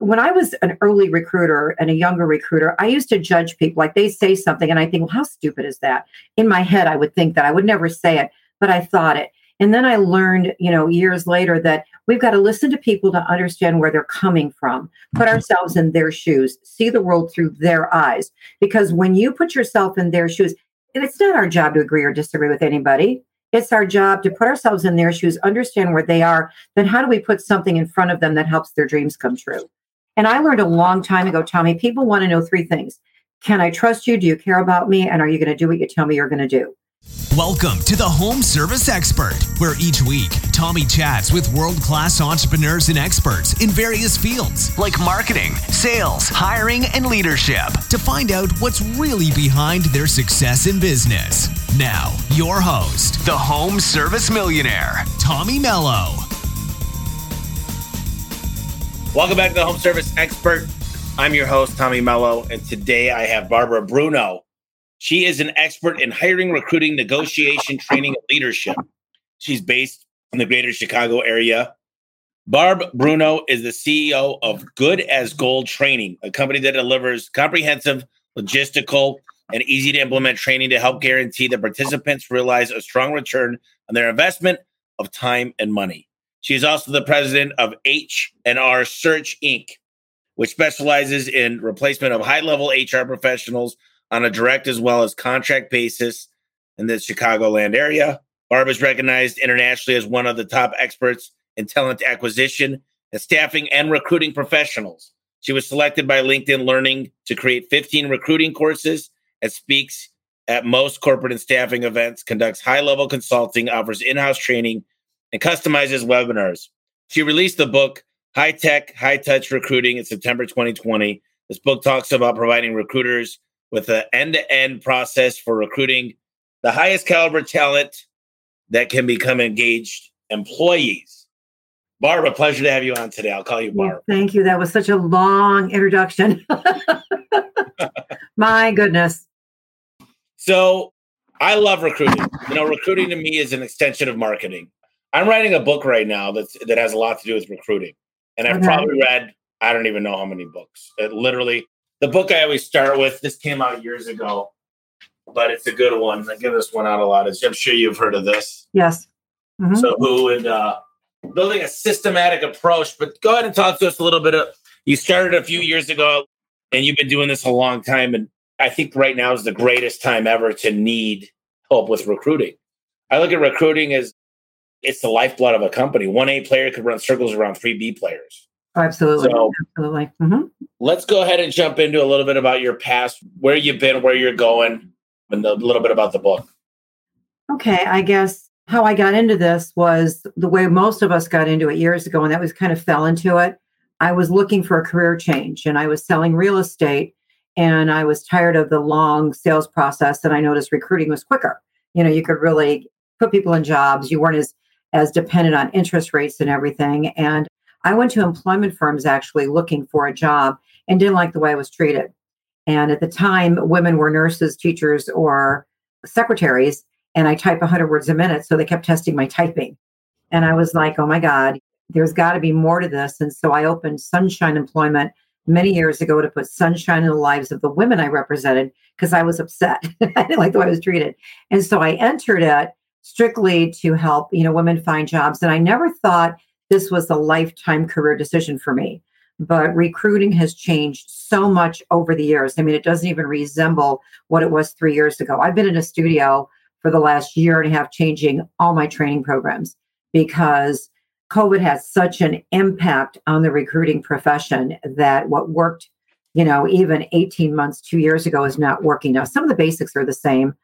when I was an early recruiter and a younger recruiter, I used to judge people like they say something and I think, well, how stupid is that? In my head, I would think that I would never say it, but I thought it. And then I learned, you know, years later that we've got to listen to people to understand where they're coming from, put Mm-hmm. ourselves in their shoes, see the world through their eyes. Because when you put yourself in their shoes, it's not our job to agree or disagree with anybody. It's our job to put ourselves in their shoes, understand where they are. Then how do we put something in front of them that helps their dreams come true? And I learned a long time ago, Tommy, people want to know three things. Can I trust you? Do you care about me? And are you going to do what you tell me you're going to do? Welcome to the Home Service Expert, where each week Tommy chats with world class entrepreneurs and experts in various fields like marketing, sales, hiring, and leadership to find out what's really behind their success in business. Now, your host, the Home Service Millionaire, Tommy Mello. Welcome back to the Home Service Expert. I'm your host, Tommy Mello, and today I have Barbara Bruno. She is an expert in hiring, recruiting, negotiation, training, and leadership. She's based in the greater Chicago area. Barb Bruno is the CEO of Good as Gold Training, a company that delivers comprehensive, logistical, and easy to implement training to help guarantee that participants realize a strong return on their investment of time and money. She is also the president of H&R Search Inc., which specializes in replacement of high-level HR professionals on a direct as well as contract basis in the Chicagoland area. Barb is recognized internationally as one of the top experts in talent acquisition and staffing and recruiting professionals. She was selected by LinkedIn Learning to create 15 recruiting courses and speaks at most corporate and staffing events, conducts high level consulting, offers in house training, and customizes webinars. She released the book High Tech, High Touch Recruiting in September 2020. This book talks about providing recruiters with an end to end process for recruiting the highest caliber talent that can become engaged employees. Barb, a pleasure to have you on today. I'll call you Barb. Thank you. That was such a long introduction. My goodness. So I love recruiting. You know, recruiting to me is an extension of marketing. I'm writing a book right now that's that has a lot to do with recruiting. And I've Okay. probably read, I don't even know how many books. It literally, the book I always start with, this came out years ago, but it's a good one. I give this one out a lot. I'm sure you've heard of this. Yes. Mhm. So who would uh building a systematic approach, but go ahead and talk to us a little bit of you started a few years ago and you've been doing this a long time. And I think right now is the greatest time ever to need help with recruiting. I look at recruiting as it's the lifeblood of a company. One A player could run circles around three B players. Absolutely. So- Absolutely. Mhm. Let's go ahead and jump into a little bit about your past, where you've been, where you're going, and a little bit about the book. Okay. I guess how I got into this was the way most of us got into it years ago, and that was kind of fell into it. I was looking for a career change and I was selling real estate and I was tired of the long sales process and I noticed recruiting was quicker. You know, you could really put people in jobs. You weren't as as dependent on interest rates and everything. And I went to employment firms actually looking for a job and didn't like the way I was treated. And at the time, women were nurses, teachers, or secretaries, and I type 100 words a minute. So they kept testing my typing. And I was like, oh my God, there's got to be more to this. And so I opened Sunshine Employment many years ago to put sunshine in the lives of the women I represented because I was upset. I didn't like the way I was treated. And so I entered it strictly to help, you know, women find jobs. And I never thought this was a lifetime career decision for me. But recruiting has changed so much over the years. I mean, it doesn't even resemble what it was three years ago. I've been in a studio for the last year and a half changing all my training programs because COVID has such an impact on the recruiting profession that what worked, you know, even 18 months, two years ago is not working now. Some of the basics are the same,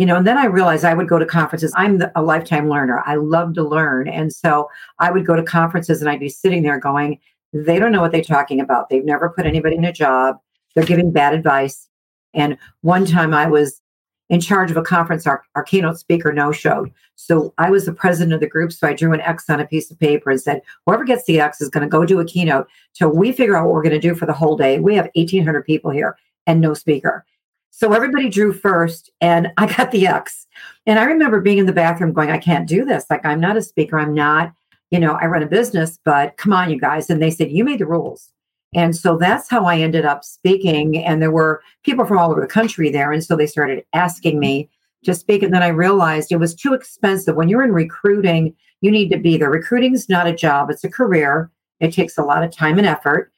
you know, and then I realized I would go to conferences. I'm the, a lifetime learner. I love to learn. And so I would go to conferences and I'd be sitting there going, they don't know what they're talking about. They've never put anybody in a job. They're giving bad advice. And one time I was in charge of a conference, our, our keynote speaker no showed. So I was the president of the group. So I drew an X on a piece of paper and said, whoever gets the X is going to go do a keynote till we figure out what we're going to do for the whole day. We have 1,800 people here and no speaker. So everybody drew first and I got the X. And I remember being in the bathroom going, I can't do this. Like, I'm not a speaker. I'm not, you know, I run a business, but come on, you guys. And they said, You made the rules. And so that's how I ended up speaking. And there were people from all over the country there. And so they started asking me to speak. And then I realized it was too expensive. When you're in recruiting, you need to be there. Recruiting is not a job, it's a career. It takes a lot of time and effort.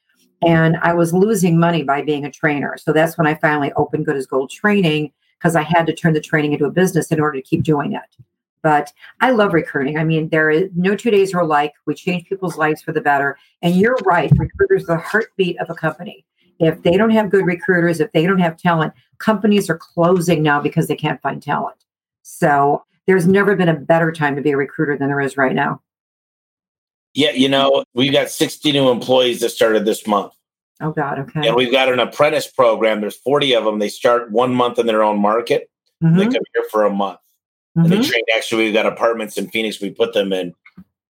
And I was losing money by being a trainer. So that's when I finally opened Good as Gold Training because I had to turn the training into a business in order to keep doing it. But I love recruiting. I mean, there is no two days are alike. We change people's lives for the better. And you're right, recruiters are the heartbeat of a company. If they don't have good recruiters, if they don't have talent, companies are closing now because they can't find talent. So there's never been a better time to be a recruiter than there is right now. Yeah, you know, we've got 60 new employees that started this month. Oh God, okay. And we've got an apprentice program. There's 40 of them. They start one month in their own market. Mm-hmm. They come here for a month. Mm-hmm. And they mm-hmm. train. Actually, we've got apartments in Phoenix. We put them in,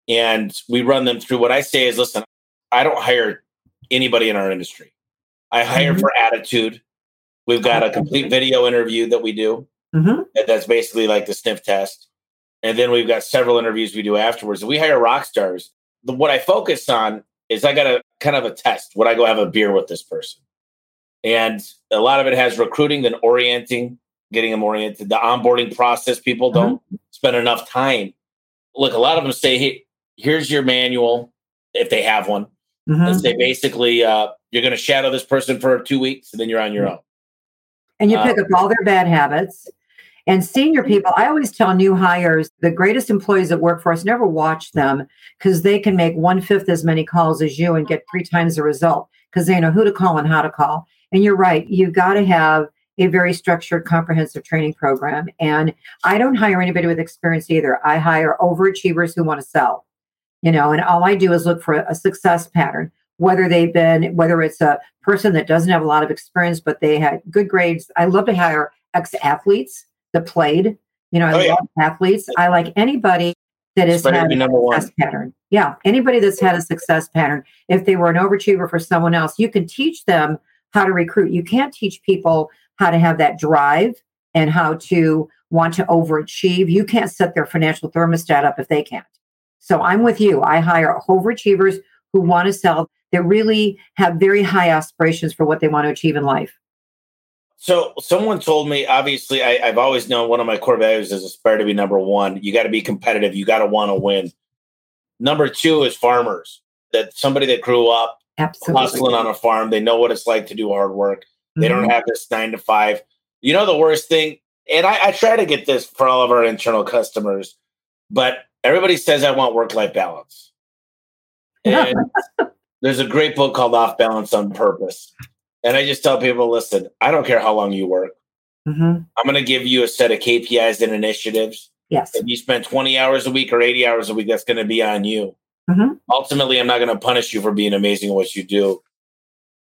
and we run them through. What I say is, listen, I don't hire anybody in our industry. I hire mm-hmm. for attitude. We've got a complete video interview that we do. Mm-hmm. That's basically like the sniff test. And then we've got several interviews we do afterwards. We hire rock stars. The, what I focus on is I got a kind of a test. Would I go have a beer with this person? And a lot of it has recruiting, then orienting, getting them oriented. The onboarding process, people don't mm-hmm. spend enough time. Look, a lot of them say, "Hey, here's your manual, if they have one." Mm-hmm. And say basically, uh, you're going to shadow this person for two weeks, and then you're on your own. And you pick uh, up all their bad habits. And senior mm-hmm. people, I always tell new hires the greatest employees that work for us never watch them because they can make one fifth as many calls as you and get three times the result because they know who to call and how to call. And you're right, you've got to have a very structured, comprehensive training program. And I don't hire anybody with experience either. I hire overachievers who want to sell, you know, and all I do is look for a success pattern, whether they've been, whether it's a person that doesn't have a lot of experience, but they had good grades. I love to hire ex athletes that played. You know, I oh, love yeah. athletes. I like anybody that has had a success pattern. Yeah, anybody that's had a success pattern. If they were an overachiever for someone else, you can teach them how to recruit. You can't teach people how to have that drive and how to want to overachieve. You can't set their financial thermostat up if they can't. So I'm with you. I hire overachievers who want to sell, that really have very high aspirations for what they want to achieve in life. So someone told me, obviously, I, have always known one of my core values is aspire to be number one. You got to be competitive. You got to want to win. Number two is farmers. That somebody that grew up Absolutely. hustling on a farm, they know what it's like to do hard work. They mm-hmm. don't have this nine to five. You know the worst thing, and I, I try to get this for all of our internal customers, but everybody says I want work life balance. And there's a great book called Off Balance on Purpose. And I just tell people, listen, I don't care how long you work. Mm-hmm. I'm going to give you a set of KPIs and initiatives. Yes. If you spend 20 hours a week or 80 hours a week, that's going to be on you. Mm-hmm. Ultimately, I'm not going to punish you for being amazing at what you do.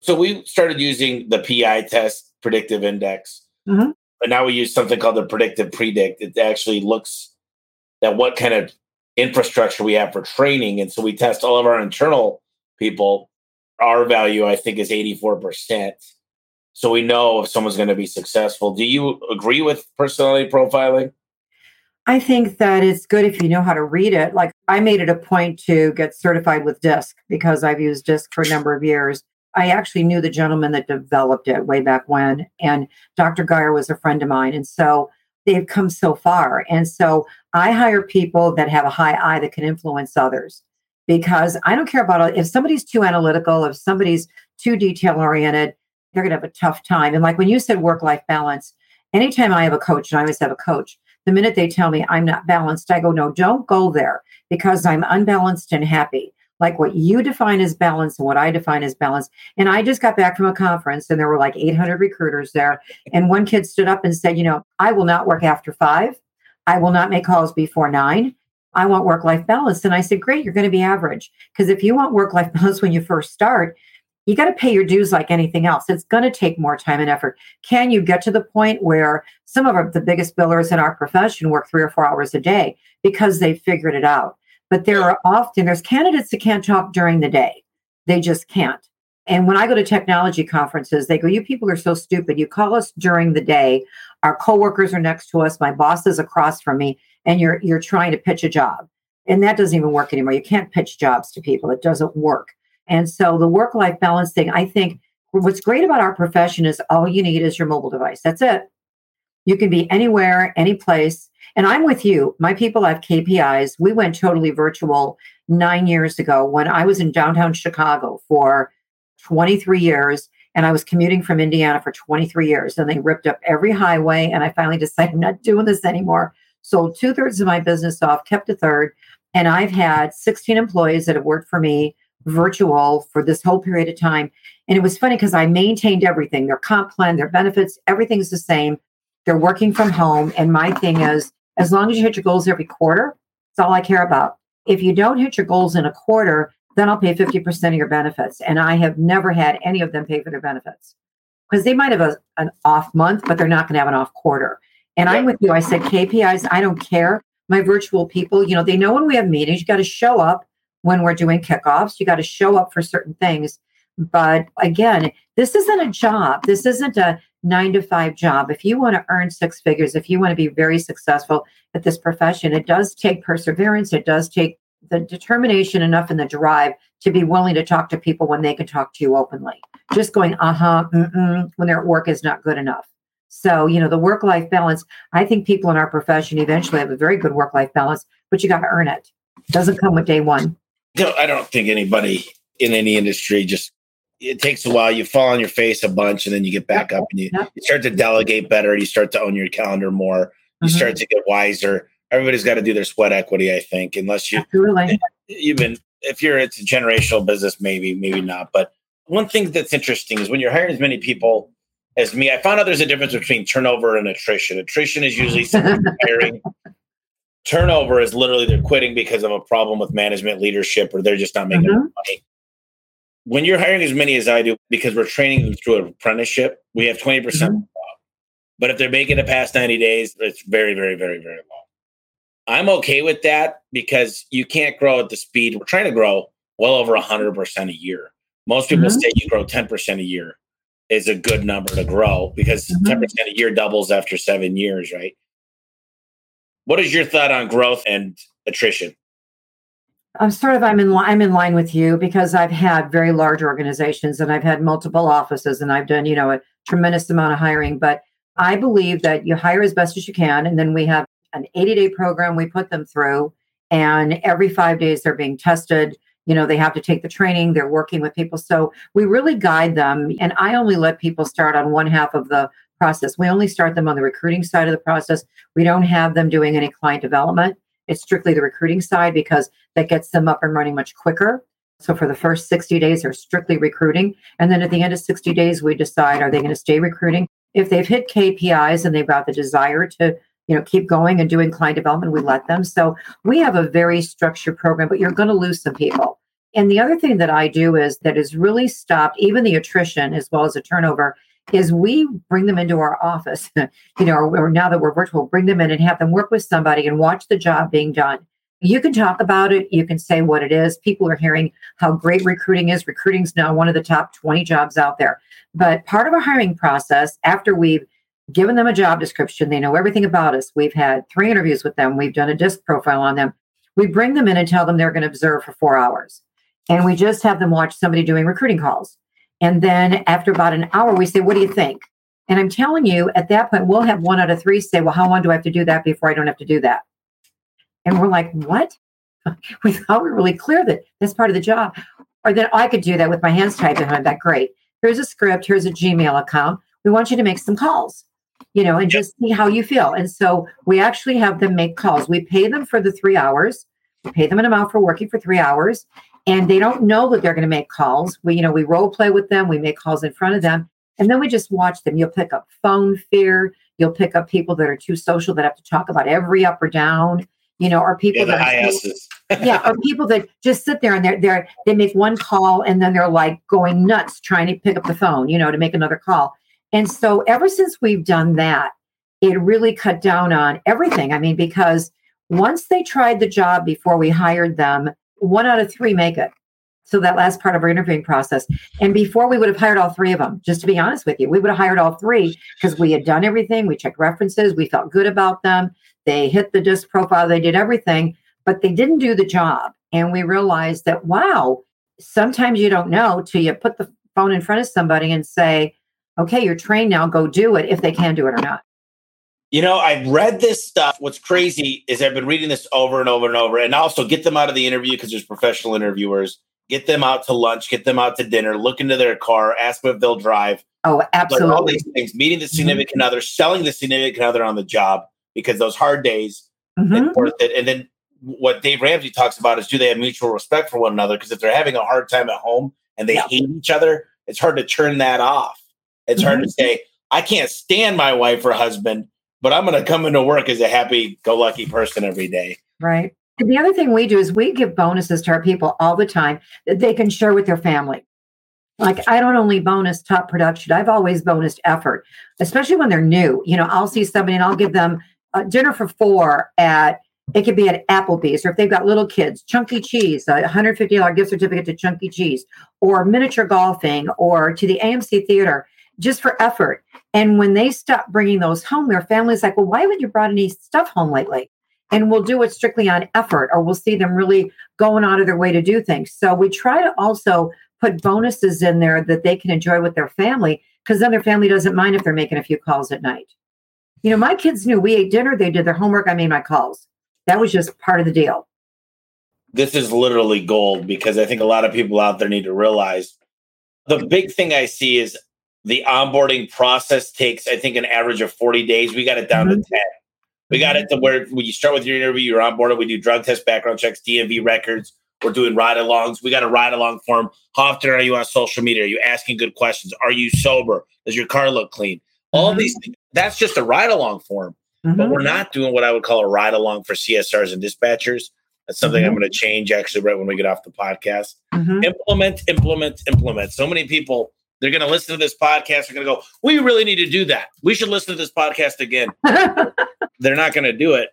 So we started using the PI test, predictive index. Mm-hmm. But now we use something called the predictive predict. It actually looks at what kind of infrastructure we have for training. And so we test all of our internal people. Our value, I think, is 84%. So we know if someone's going to be successful. Do you agree with personality profiling? I think that it's good if you know how to read it. Like I made it a point to get certified with DISC because I've used DISC for a number of years. I actually knew the gentleman that developed it way back when, and Dr. Geier was a friend of mine. And so they've come so far. And so I hire people that have a high eye that can influence others because I don't care about if somebody's too analytical, if somebody's too detail oriented, they're going to have a tough time. And like when you said work life balance, anytime I have a coach, and I always have a coach, the minute they tell me I'm not balanced, I go, no, don't go there because I'm unbalanced and happy like what you define as balance and what I define as balance. And I just got back from a conference and there were like 800 recruiters there. And one kid stood up and said, You know, I will not work after five. I will not make calls before nine. I want work life balance. And I said, Great, you're going to be average. Because if you want work life balance when you first start, you got to pay your dues like anything else. It's going to take more time and effort. Can you get to the point where some of our, the biggest billers in our profession work three or four hours a day because they figured it out? But there are often there's candidates that can't talk during the day. They just can't. And when I go to technology conferences, they go, "You people are so stupid. You call us during the day. Our coworkers are next to us. My boss is across from me, and you're you're trying to pitch a job." And that doesn't even work anymore. You can't pitch jobs to people. It doesn't work. And so the work life balance thing, I think what's great about our profession is all you need is your mobile device. That's it. You can be anywhere, any place. And I'm with you. My people have KPIs. We went totally virtual nine years ago when I was in downtown Chicago for 23 years and I was commuting from Indiana for 23 years. And they ripped up every highway. And I finally decided I'm not doing this anymore. Sold two thirds of my business off, kept a third. And I've had 16 employees that have worked for me virtual for this whole period of time. And it was funny because I maintained everything their comp plan, their benefits, everything's the same. They're working from home. And my thing is, as long as you hit your goals every quarter, that's all I care about. If you don't hit your goals in a quarter, then I'll pay 50% of your benefits. And I have never had any of them pay for their benefits because they might have a, an off month, but they're not going to have an off quarter. And I'm with you. I said KPIs, I don't care. My virtual people, you know, they know when we have meetings, you got to show up when we're doing kickoffs, you got to show up for certain things. But again, this isn't a job. This isn't a nine to five job. If you want to earn six figures, if you want to be very successful at this profession, it does take perseverance. It does take the determination enough and the drive to be willing to talk to people when they can talk to you openly. Just going, uh huh, when they're at work is not good enough. So, you know, the work life balance, I think people in our profession eventually have a very good work life balance, but you got to earn it. it. Doesn't come with day one. No, I don't think anybody in any industry just it takes a while. You fall on your face a bunch and then you get back up and you, you start to delegate better. You start to own your calendar more. You mm-hmm. start to get wiser. Everybody's got to do their sweat equity, I think, unless you, Absolutely. you've been, if you're, it's a generational business, maybe, maybe not. But one thing that's interesting is when you're hiring as many people as me, I found out there's a difference between turnover and attrition. Attrition is usually something hiring. Turnover is literally they're quitting because of a problem with management leadership or they're just not making mm-hmm. money when you're hiring as many as I do, because we're training them through an apprenticeship, we have 20% mm hmm But if they're making it past 90 days, it's very, very, very, very low. I'm okay with that because you can't grow at the speed. We're trying to grow well over 100% a year. Most people mm-hmm. say you grow 10% a year is a good number to grow because mm-hmm. 10% a year doubles after seven years, right? What is your thought on growth and attrition? I'm sort of I'm in I'm in line with you because I've had very large organizations and I've had multiple offices and I've done you know a tremendous amount of hiring. But I believe that you hire as best as you can, and then we have an 80 day program we put them through, and every five days they're being tested. You know they have to take the training. They're working with people, so we really guide them. And I only let people start on one half of the process. We only start them on the recruiting side of the process. We don't have them doing any client development. It's strictly the recruiting side because that gets them up and running much quicker. So for the first 60 days, they're strictly recruiting. And then at the end of 60 days, we decide are they going to stay recruiting? If they've hit KPIs and they've got the desire to you know keep going and doing client development we let them so we have a very structured program but you're going to lose some people and the other thing that i do is that has really stopped even the attrition as well as the turnover is we bring them into our office, you know, or, now that we're virtual, bring them in and have them work with somebody and watch the job being done. You can talk about it. You can say what it is. People are hearing how great recruiting is. Recruiting is now one of the top 20 jobs out there. But part of our hiring process, after we've given them a job description, they know everything about us. We've had three interviews with them. We've done a disc profile on them. We bring them in and tell them they're going to observe for four hours. And we just have them watch somebody doing recruiting calls. And then after about an hour, we say, What do you think? And I'm telling you, at that point, we'll have one out of three say, Well, how long do I have to do that before I don't have to do that? And we're like, What? We thought we were really clear that that's part of the job. Or that I could do that with my hands tied behind that. Great. Here's a script. Here's a Gmail account. We want you to make some calls, you know, and just see how you feel. And so we actually have them make calls. We pay them for the three hours. We pay them an amount for working for three hours and they don't know that they're going to make calls. We, you know, we role play with them, we make calls in front of them, and then we just watch them. You'll pick up phone fear, you'll pick up people that are too social that have to talk about every up or down, you know, or people yeah, that are, yeah, or people that just sit there and they're they're they make one call and then they're like going nuts trying to pick up the phone, you know, to make another call. And so ever since we've done that, it really cut down on everything. I mean, because once they tried the job before we hired them, one out of three make it. So that last part of our interviewing process. And before we would have hired all three of them, just to be honest with you, we would have hired all three because we had done everything. We checked references. We felt good about them. They hit the disc profile. They did everything, but they didn't do the job. And we realized that, wow, sometimes you don't know till you put the phone in front of somebody and say, okay, you're trained now, go do it if they can do it or not. You know, I've read this stuff. What's crazy is I've been reading this over and over and over, and also get them out of the interview because there's professional interviewers. Get them out to lunch, get them out to dinner, look into their car, ask them if they'll drive. Oh, absolutely. Like all these things, meeting the significant mm-hmm. other, selling the significant other on the job because those hard days mm-hmm. worth it. And then what Dave Ramsey talks about is do they have mutual respect for one another? Because if they're having a hard time at home and they yeah. hate each other, it's hard to turn that off. It's hard to mm-hmm. say, I can't stand my wife or husband, but I'm going to come into work as a happy go lucky person every day. Right. And the other thing we do is we give bonuses to our people all the time that they can share with their family. Like I don't only bonus top production, I've always bonused effort, especially when they're new. You know, I'll see somebody and I'll give them a dinner for four at it could be at Applebee's, or if they've got little kids, Chunky Cheese, a $150 gift certificate to Chunky Cheese, or miniature golfing, or to the AMC Theater, just for effort. And when they stop bringing those home, their family's like, well, why haven't you brought any stuff home lately? And we'll do it strictly on effort, or we'll see them really going out of their way to do things. So we try to also put bonuses in there that they can enjoy with their family, because then their family doesn't mind if they're making a few calls at night. You know, my kids knew we ate dinner, they did their homework, I made my calls that was just part of the deal. This is literally gold because I think a lot of people out there need to realize the big thing I see is the onboarding process takes, I think, an average of 40 days. We got it down mm-hmm. to 10. We got it to where when you start with your interview, you're on board. We do drug test, background checks, DMV records. We're doing ride alongs. We got a ride along form. How often are you on social media? Are you asking good questions? Are you sober? Does your car look clean? All mm-hmm. these things. That's just a ride along form. Mm-hmm. But we're not doing what I would call a ride along for CSRs and dispatchers. That's something mm-hmm. I'm going to change actually right when we get off the podcast. Mm-hmm. Implement, implement, implement. So many people they're going to listen to this podcast. They're going to go, "We really need to do that. We should listen to this podcast again." they're not going to do it.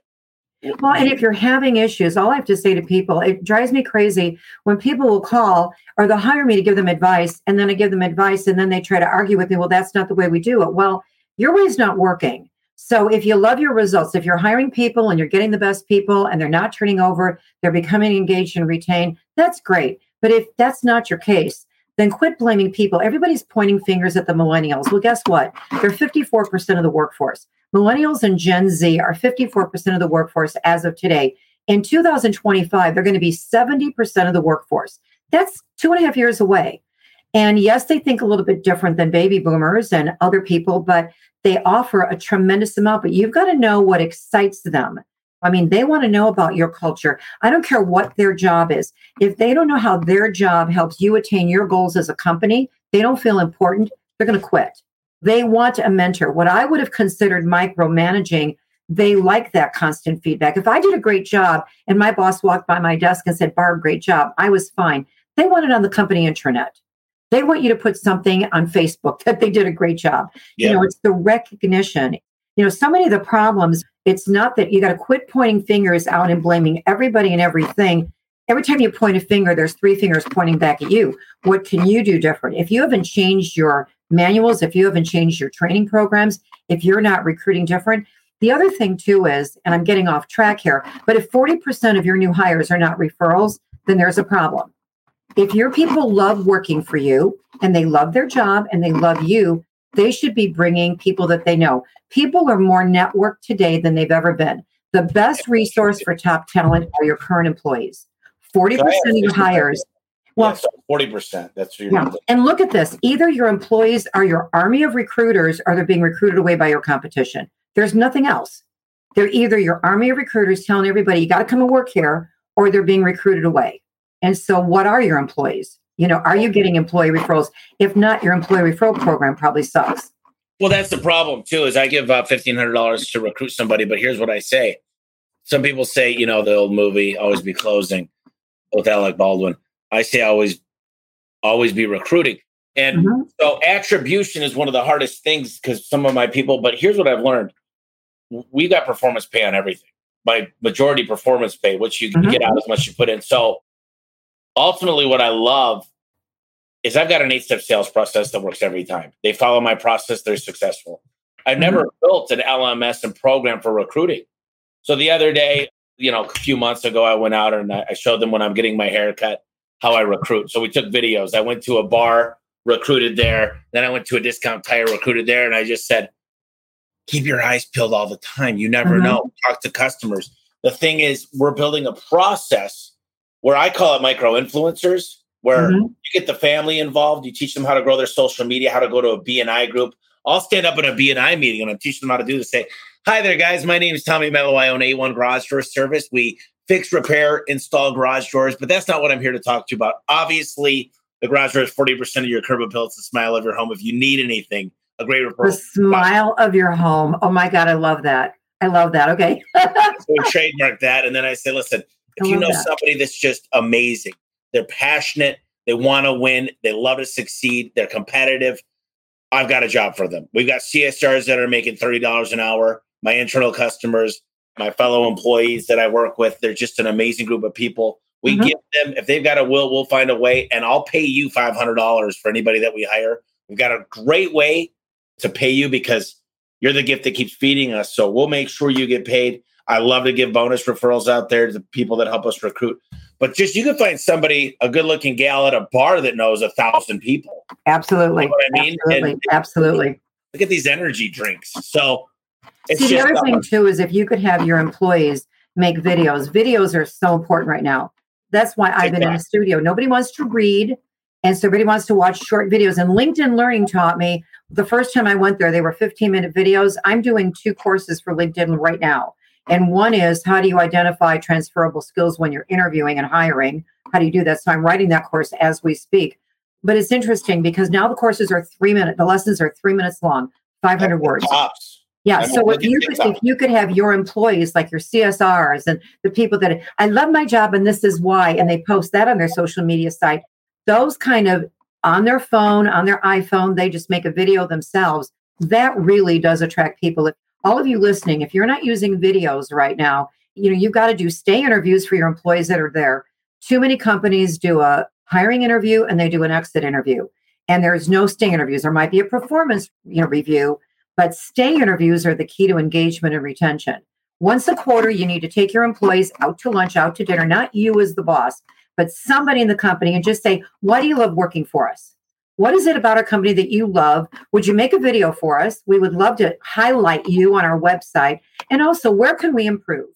Well, and if you're having issues, all I have to say to people, it drives me crazy when people will call or they'll hire me to give them advice, and then I give them advice, and then they try to argue with me. Well, that's not the way we do it. Well, your way is not working. So if you love your results, if you're hiring people and you're getting the best people and they're not turning over, they're becoming engaged and retained, that's great. But if that's not your case, then quit blaming people. Everybody's pointing fingers at the millennials. Well, guess what? They're 54% of the workforce. Millennials and Gen Z are 54% of the workforce as of today. In 2025, they're going to be 70% of the workforce. That's two and a half years away. And yes, they think a little bit different than baby boomers and other people, but they offer a tremendous amount. But you've got to know what excites them. I mean, they want to know about your culture. I don't care what their job is. If they don't know how their job helps you attain your goals as a company, they don't feel important, they're going to quit. They want a mentor. What I would have considered micromanaging, they like that constant feedback. If I did a great job and my boss walked by my desk and said, Barb, great job, I was fine. They want it on the company intranet. They want you to put something on Facebook that they did a great job. Yeah. You know, it's the recognition. You know, so many of the problems, it's not that you got to quit pointing fingers out and blaming everybody and everything. Every time you point a finger, there's three fingers pointing back at you. What can you do different? If you haven't changed your manuals, if you haven't changed your training programs, if you're not recruiting different, the other thing too is, and I'm getting off track here, but if 40% of your new hires are not referrals, then there's a problem if your people love working for you and they love their job and they love you, they should be bringing people that they know. People are more networked today than they've ever been. The best resource for top talent are your current employees. 40% of your hires. Well, forty percent. That's your yeah. And look at this. Either your employees are your army of recruiters, or they're being recruited away by your competition. There's nothing else. They're either your army of recruiters telling everybody you got to come and work here, or they're being recruited away. And so, what are your employees? You know, are you getting employee referrals? If not, your employee referral program probably sucks. Well, that's the problem too. Is I give uh, fifteen hundred dollars to recruit somebody, but here's what I say: some people say, you know, the old movie "Always Be Closing" with Alec Baldwin. I say always, always be recruiting. And mm-hmm. so attribution is one of the hardest things because some of my people. But here's what I've learned: we got performance pay on everything. My majority performance pay, which you mm-hmm. get out as much as you put in. So ultimately what I love is I've got an eight step sales process that works every time. They follow my process, they're successful. I've mm-hmm. never built an LMS and program for recruiting. So the other day, you know, a few months ago, I went out and I showed them when I'm getting my hair cut how I recruit. So we took videos. I went to a bar, recruited there. Then I went to a discount tire, recruited there. And I just said, keep your eyes peeled all the time. You never mm-hmm. know. Talk to customers. The thing is, we're building a process where I call it micro influencers, where mm-hmm. you get the family involved. You teach them how to grow their social media, how to go to a BNI group. I'll stand up in a BNI meeting and I'm teaching them how to do this. Say, hi there, guys. My name is Tommy Mello. I own A1 Garage Door Service. We fix, repair, install garage doors, but that's not what I'm here to talk to you about. Obviously, the garage door is 40% of your curb appeal. It's the smile of your home. If you need anything, a great referral. The smile of your home. Oh my God, I love that. I love that. Okay. so we trademark that. And then I say, listen, if you know that. somebody that's just amazing, they're passionate, they want to win, they love to succeed, they're competitive. I've got a job for them. We've got CSRs that are making $30 an hour, my internal customers, my fellow employees that I work with. They're just an amazing group of people. We mm-hmm. give them, if they've got a will, we'll find a way, and I'll pay you $500 for anybody that we hire. We've got a great way to pay you because you're the gift that keeps feeding us. So we'll make sure you get paid. I love to give bonus referrals out there to the people that help us recruit. But just you can find somebody, a good looking gal at a bar that knows a thousand people. Absolutely. You know I mean? Absolutely. And Absolutely. Look at these energy drinks. So See, the other uh, thing too is if you could have your employees make videos, videos are so important right now. That's why I've been in the studio. Nobody wants to read. And so everybody wants to watch short videos. And LinkedIn Learning taught me the first time I went there, they were 15 minute videos. I'm doing two courses for LinkedIn right now. And one is how do you identify transferable skills when you're interviewing and hiring? How do you do that? So I'm writing that course as we speak. But it's interesting because now the courses are three minutes, the lessons are three minutes long, 500 words. Tops. Yeah. so if you could, if you could have your employees like your CSRs and the people that I love my job and this is why, and they post that on their social media site, those kind of on their phone, on their iPhone, they just make a video themselves. That really does attract people. If all of you listening, if you're not using videos right now, you know, you've got to do stay interviews for your employees that are there. Too many companies do a hiring interview and they do an exit interview. And there's no stay interviews. There might be a performance, you know, review, but stay interviews are the key to engagement and retention. Once a quarter, you need to take your employees out to lunch, out to dinner, not you as the boss, but somebody in the company and just say, Why do you love working for us? What is it about our company that you love? Would you make a video for us? We would love to highlight you on our website. And also, where can we improve?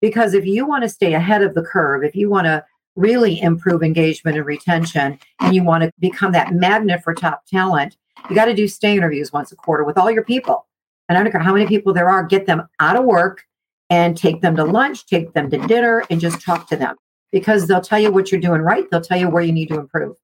Because if you want to stay ahead of the curve, if you want to really improve engagement and retention, and you want to become that magnet for top talent, you got to do stay interviews once a quarter with all your people. And I don't care how many people there are, get them out of work and take them to lunch, take them to dinner, and just talk to them because they'll tell you what you're doing right. They'll tell you where you need to improve.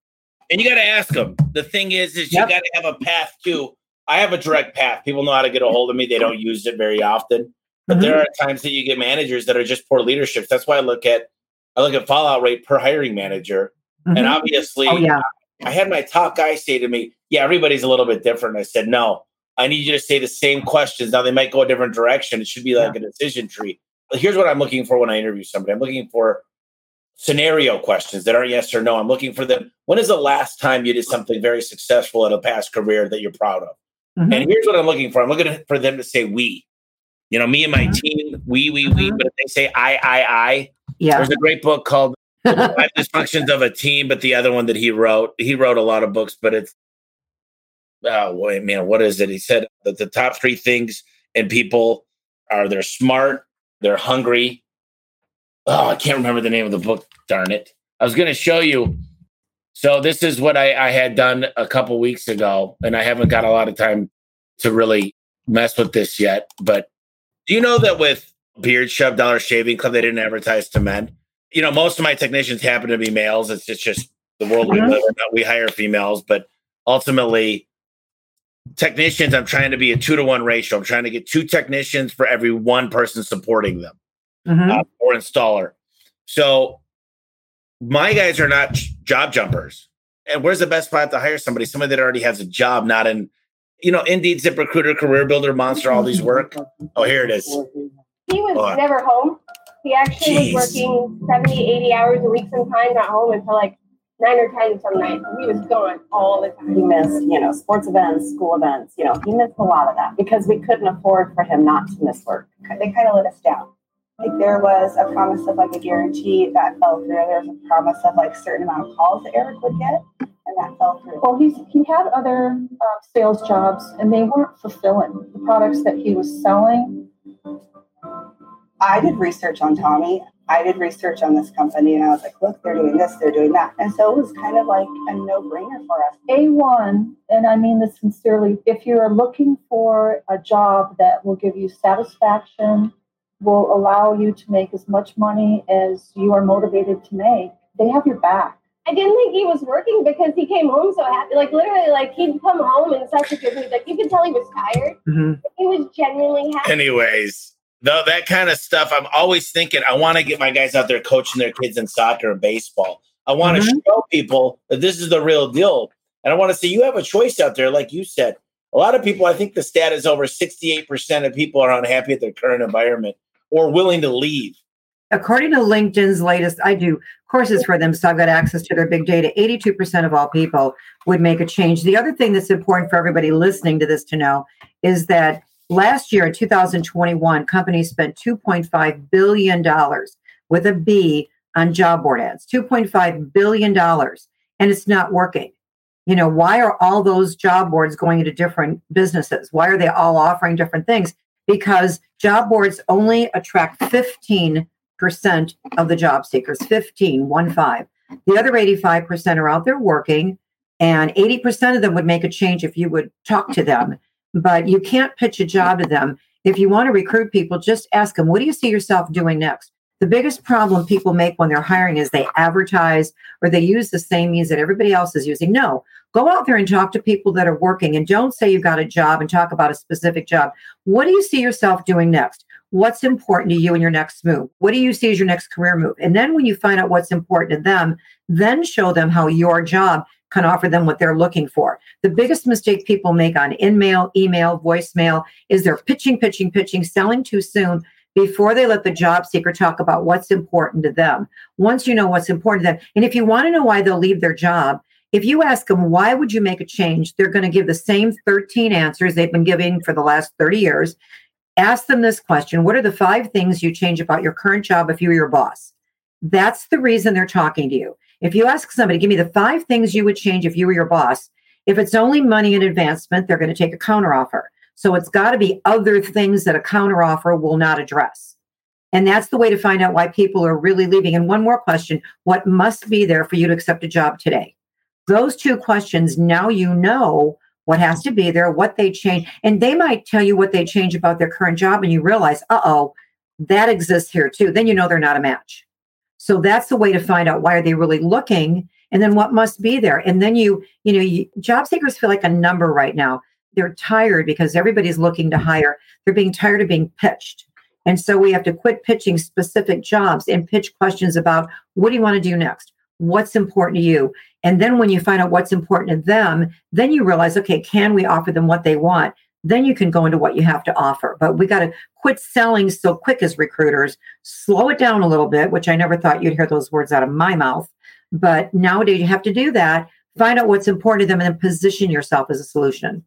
And you got to ask them. The thing is, is yep. you got to have a path too. I have a direct path. People know how to get a hold of me. They don't use it very often, but mm-hmm. there are times that you get managers that are just poor leadership. That's why I look at I look at fallout rate per hiring manager, mm-hmm. and obviously, oh, yeah. I had my top guy say to me, "Yeah, everybody's a little bit different." I said, "No, I need you to say the same questions. Now they might go a different direction. It should be like yeah. a decision tree." Here's what I'm looking for when I interview somebody. I'm looking for scenario questions that aren't yes or no. I'm looking for them. When is the last time you did something very successful in a past career that you're proud of? Mm-hmm. And here's what I'm looking for. I'm looking for them to say we. You know, me and my mm-hmm. team, we, we, we. Mm-hmm. But if they say I, I, I, yeah. There's a great book called Five Dysfunctions of a Team, but the other one that he wrote, he wrote a lot of books, but it's oh wait, man, what is it? He said that the top three things in people are they're smart, they're hungry. Oh, I can't remember the name of the book. Darn it! I was going to show you. So this is what I, I had done a couple weeks ago, and I haven't got a lot of time to really mess with this yet. But do you know that with Beard Shop Dollar Shaving Club, they didn't advertise to men? You know, most of my technicians happen to be males. It's just, just the world we live in. We hire females, but ultimately, technicians, I'm trying to be a two to one ratio. I'm trying to get two technicians for every one person supporting them mm-hmm. uh, or installer. So my guys are not job jumpers. And where's the best spot to hire somebody? Somebody that already has a job, not in, you know, Indeed, ZipRecruiter, Career Builder, Monster, all these work. Oh, here it is. He was oh. never home. He actually Jeez. was working 70, 80 hours a week sometimes, not home until like nine or ten some nights. He was gone all the time. He missed, you know, sports events, school events. You know, he missed a lot of that because we couldn't afford for him not to miss work. They kind of let us down. Like there was a promise of like a guarantee that fell through. There was a promise of like certain amount of calls that Eric would get, and that fell through. Well, he's he had other uh, sales jobs, and they weren't fulfilling the products that he was selling. I did research on Tommy. I did research on this company, and I was like, look, they're doing this, they're doing that, and so it was kind of like a no-brainer for us. A one, and I mean this sincerely. If you're looking for a job that will give you satisfaction will allow you to make as much money as you are motivated to make, they have your back. I didn't think he was working because he came home so happy. Like literally, like he'd come home in such a good mood. Like you could tell he was tired. Mm-hmm. He was genuinely happy. Anyways, though that kind of stuff, I'm always thinking I want to get my guys out there coaching their kids in soccer and baseball. I want to mm-hmm. show people that this is the real deal. And I want to say you have a choice out there, like you said. A lot of people, I think the stat is over 68% of people are unhappy at their current environment or willing to leave? According to LinkedIn's latest, I do courses for them, so I've got access to their big data. 82% of all people would make a change. The other thing that's important for everybody listening to this to know is that last year in 2021, companies spent $2.5 billion with a B on job board ads, $2.5 billion, and it's not working. You know, why are all those job boards going into different businesses? Why are they all offering different things? Because job boards only attract 15% of the job seekers 15 one five. The other 85% are out there working and 80% of them would make a change if you would talk to them. But you can't pitch a job to them. If you want to recruit people just ask them what do you see yourself doing next the biggest problem people make when they're hiring is they advertise or they use the same means that everybody else is using. No, go out there and talk to people that are working and don't say you've got a job and talk about a specific job. What do you see yourself doing next? What's important to you in your next move? What do you see as your next career move? And then when you find out what's important to them, then show them how your job can offer them what they're looking for. The biggest mistake people make on in-mail, email, voicemail is they're pitching, pitching, pitching, selling too soon before they let the job seeker talk about what's important to them. Once you know what's important to them, and if you want to know why they'll leave their job, if you ask them, why would you make a change? They're going to give the same 13 answers they've been giving for the last 30 years. Ask them this question What are the five things you change about your current job if you were your boss? That's the reason they're talking to you. If you ask somebody, give me the five things you would change if you were your boss, if it's only money and advancement, they're going to take a counteroffer. So it's got to be other things that a counteroffer will not address. And that's the way to find out why people are really leaving. And one more question What must be there for you to accept a job today? Those two questions, now you know what has to be there, what they change. And they might tell you what they change about their current job, and you realize, uh oh, that exists here too. Then you know they're not a match. So that's the way to find out why are they really looking and then what must be there. And then you, you know, you, job seekers feel like a number right now they're tired because everybody's looking to hire. They're being tired of being pitched. And so we have to quit pitching specific jobs and pitch questions about what do you want to do next? What's important to you? And then when you find out what's important to them, then you realize, okay, can we offer them what they want? Then you can go into what you have to offer. But we got to quit selling so quick as recruiters, slow it down a little bit, which I never thought you'd hear those words out of my mouth. But nowadays you have to do that, find out what's important to them, and then position yourself as a solution.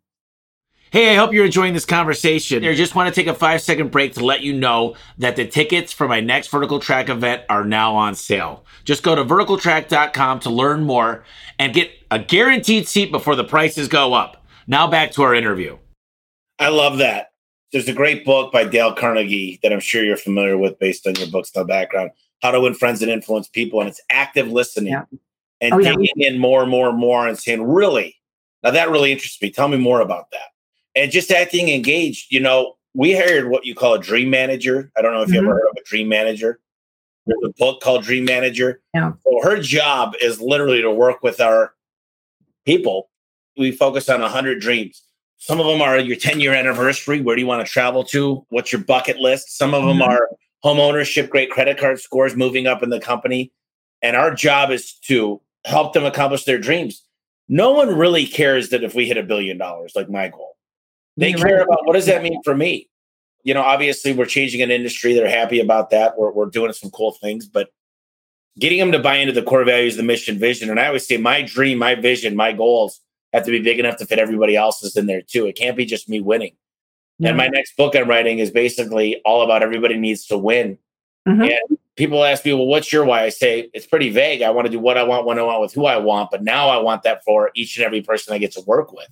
Hey, I hope you're enjoying this conversation. I just want to take a five second break to let you know that the tickets for my next Vertical Track event are now on sale. Just go to verticaltrack.com to learn more and get a guaranteed seat before the prices go up. Now back to our interview. I love that. There's a great book by Dale Carnegie that I'm sure you're familiar with based on your books in background How to Win Friends and Influence People. And it's active listening yeah. and oh, digging in more and more and more and saying, really? Now that really interests me. Tell me more about that and just acting engaged. You know, we hired what you call a dream manager. I don't know if mm-hmm. you ever mm-hmm. heard of a dream manager. There's a book called Dream Manager. Yeah. So her job is literally to work with our people. We focus on 100 dreams. Some of them are your 10 year anniversary. Where do you want to travel to? What's your bucket list? Some of them mm-hmm. are home ownership, great credit card scores, moving up in the company. And our job is to help them accomplish their dreams. No one really cares that if we hit a billion dollars, like my goal. They care right. about what does that mean for me? You know, obviously we're changing an industry. They're happy about that. We're, we're doing some cool things, but getting them to buy into the core values, the mission, vision. And I always say my dream, my vision, my goals have to be big enough to fit everybody else's in there too. It can't be just me winning. Yeah. And my next book I'm writing is basically all about everybody needs to win Mm-hmm. And people ask me, well, what's your why? I say, it's pretty vague. I want to do what I want, when I want, with who I want. But now I want that for each and every person I get to work with.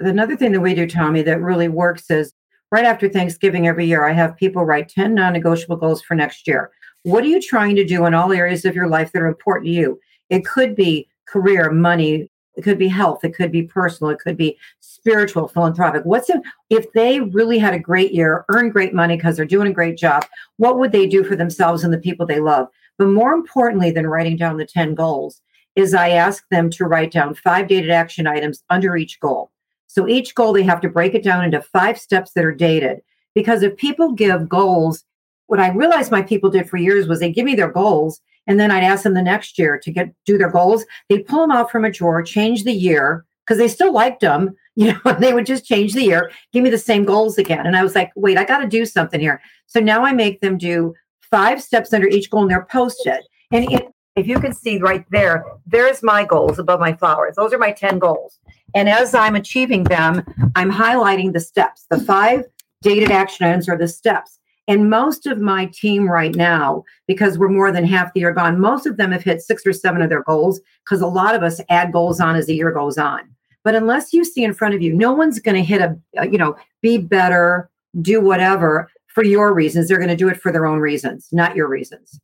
Another thing that we do, Tommy, that really works is right after Thanksgiving every year, I have people write 10 non negotiable goals for next year. What are you trying to do in all areas of your life that are important to you? It could be career, money, it could be health, it could be personal, it could be spiritual, philanthropic. What's it if they really had a great year, earn great money because they're doing a great job? What would they do for themselves and the people they love? But more importantly than writing down the 10 goals is I ask them to write down five dated action items under each goal. So each goal, they have to break it down into five steps that are dated. Because if people give goals, what I realized my people did for years was they give me their goals, and then I'd ask them the next year to get do their goals. They'd pull them out from a drawer, change the year because they still liked them, you know, they would just change the year, give me the same goals again. And I was like, wait, I got to do something here. So now I make them do five steps under each goal and they're posted. And if you can see right there, there's my goals above my flowers. Those are my 10 goals. And as I'm achieving them, I'm highlighting the steps. The five dated action items are the steps. And most of my team right now, because we're more than half the year gone, most of them have hit six or seven of their goals because a lot of us add goals on as the year goes on. But unless you see in front of you, no one's going to hit a, you know, be better, do whatever for your reasons. They're going to do it for their own reasons, not your reasons.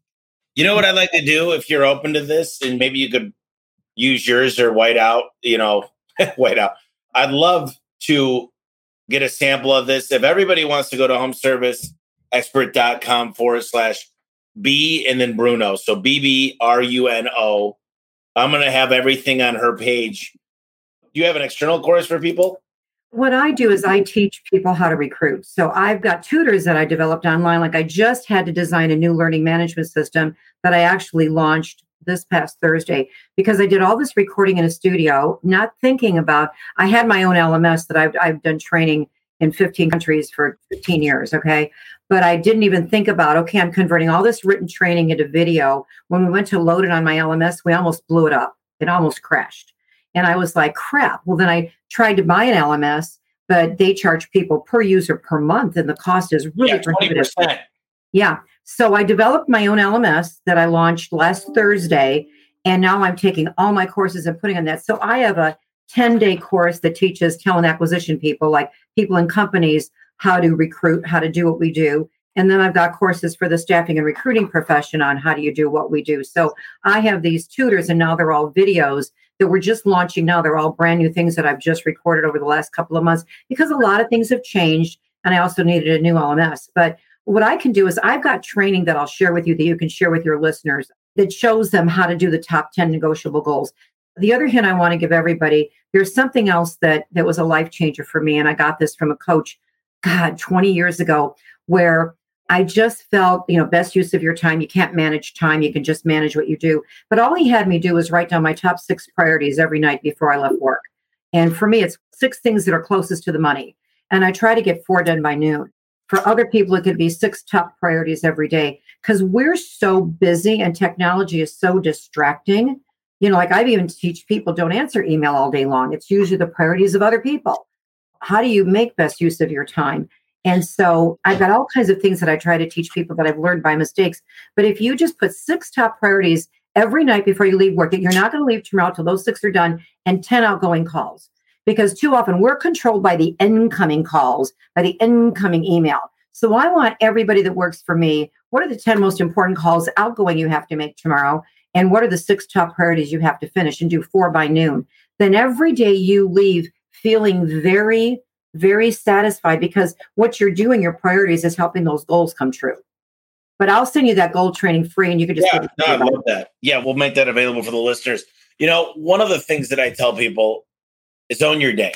You know what I'd like to do if you're open to this, and maybe you could use yours or white out, you know, Wait out. I'd love to get a sample of this. If everybody wants to go to homeserviceexpert.com forward slash B and then Bruno. So B B R U N O. I'm going to have everything on her page. Do you have an external course for people? What I do is I teach people how to recruit. So I've got tutors that I developed online. Like I just had to design a new learning management system that I actually launched this past Thursday because I did all this recording in a studio, not thinking about. I had my own LMS that I've, I've done training in 15 countries for 15 years. Okay. But I didn't even think about, okay, I'm converting all this written training into video. When we went to load it on my LMS, we almost blew it up. It almost crashed. And I was like, crap. Well, then I tried to buy an LMS, but they charge people per user per month, and the cost is really yeah, prohibitive. Yeah. So I developed my own LMS that I launched last Thursday. And now I'm taking all my courses and putting on that. So I have a 10 day course that teaches talent acquisition people, like people in companies, how to recruit, how to do what we do. And then I've got courses for the staffing and recruiting profession on how do you do what we do. So I have these tutors, and now they're all videos that we're just launching now. They're all brand new things that I've just recorded over the last couple of months because a lot of things have changed. And I also needed a new LMS. But what I can do is I've got training that I'll share with you that you can share with your listeners that shows them how to do the top 10 negotiable goals. The other hint I want to give everybody, there's something else that that was a life changer for me and I got this from a coach god 20 years ago where I just felt, you know, best use of your time. You can't manage time. You can just manage what you do. But all he had me do was write down my top six priorities every night before I left work. And for me, it's six things that are closest to the money. And I try to get four done by noon. For other people, it could be six top priorities every day because we're so busy and technology is so distracting. You know, like I've even teach people don't answer email all day long. It's usually the priorities of other people. How do you make best use of your time? And so I've got all kinds of things that I try to teach people that I've learned by mistakes. But if you just put six top priorities every night before you leave work, that you're not going to leave tomorrow till those six are done, and 10 outgoing calls because too often we're controlled by the incoming calls, by the incoming email. So I want everybody that works for me, what are the 10 most important calls outgoing you have to make tomorrow? And what are the six top priorities you have to finish and do four by noon? Then every day you leave feeling very, very satisfied because what you're doing, your priorities is helping those goals come true. But I'll send you that goal training free and you can just yeah, no, I love that. Yeah, we'll make that available for the listeners. You know, one of the things that I tell people is own your day.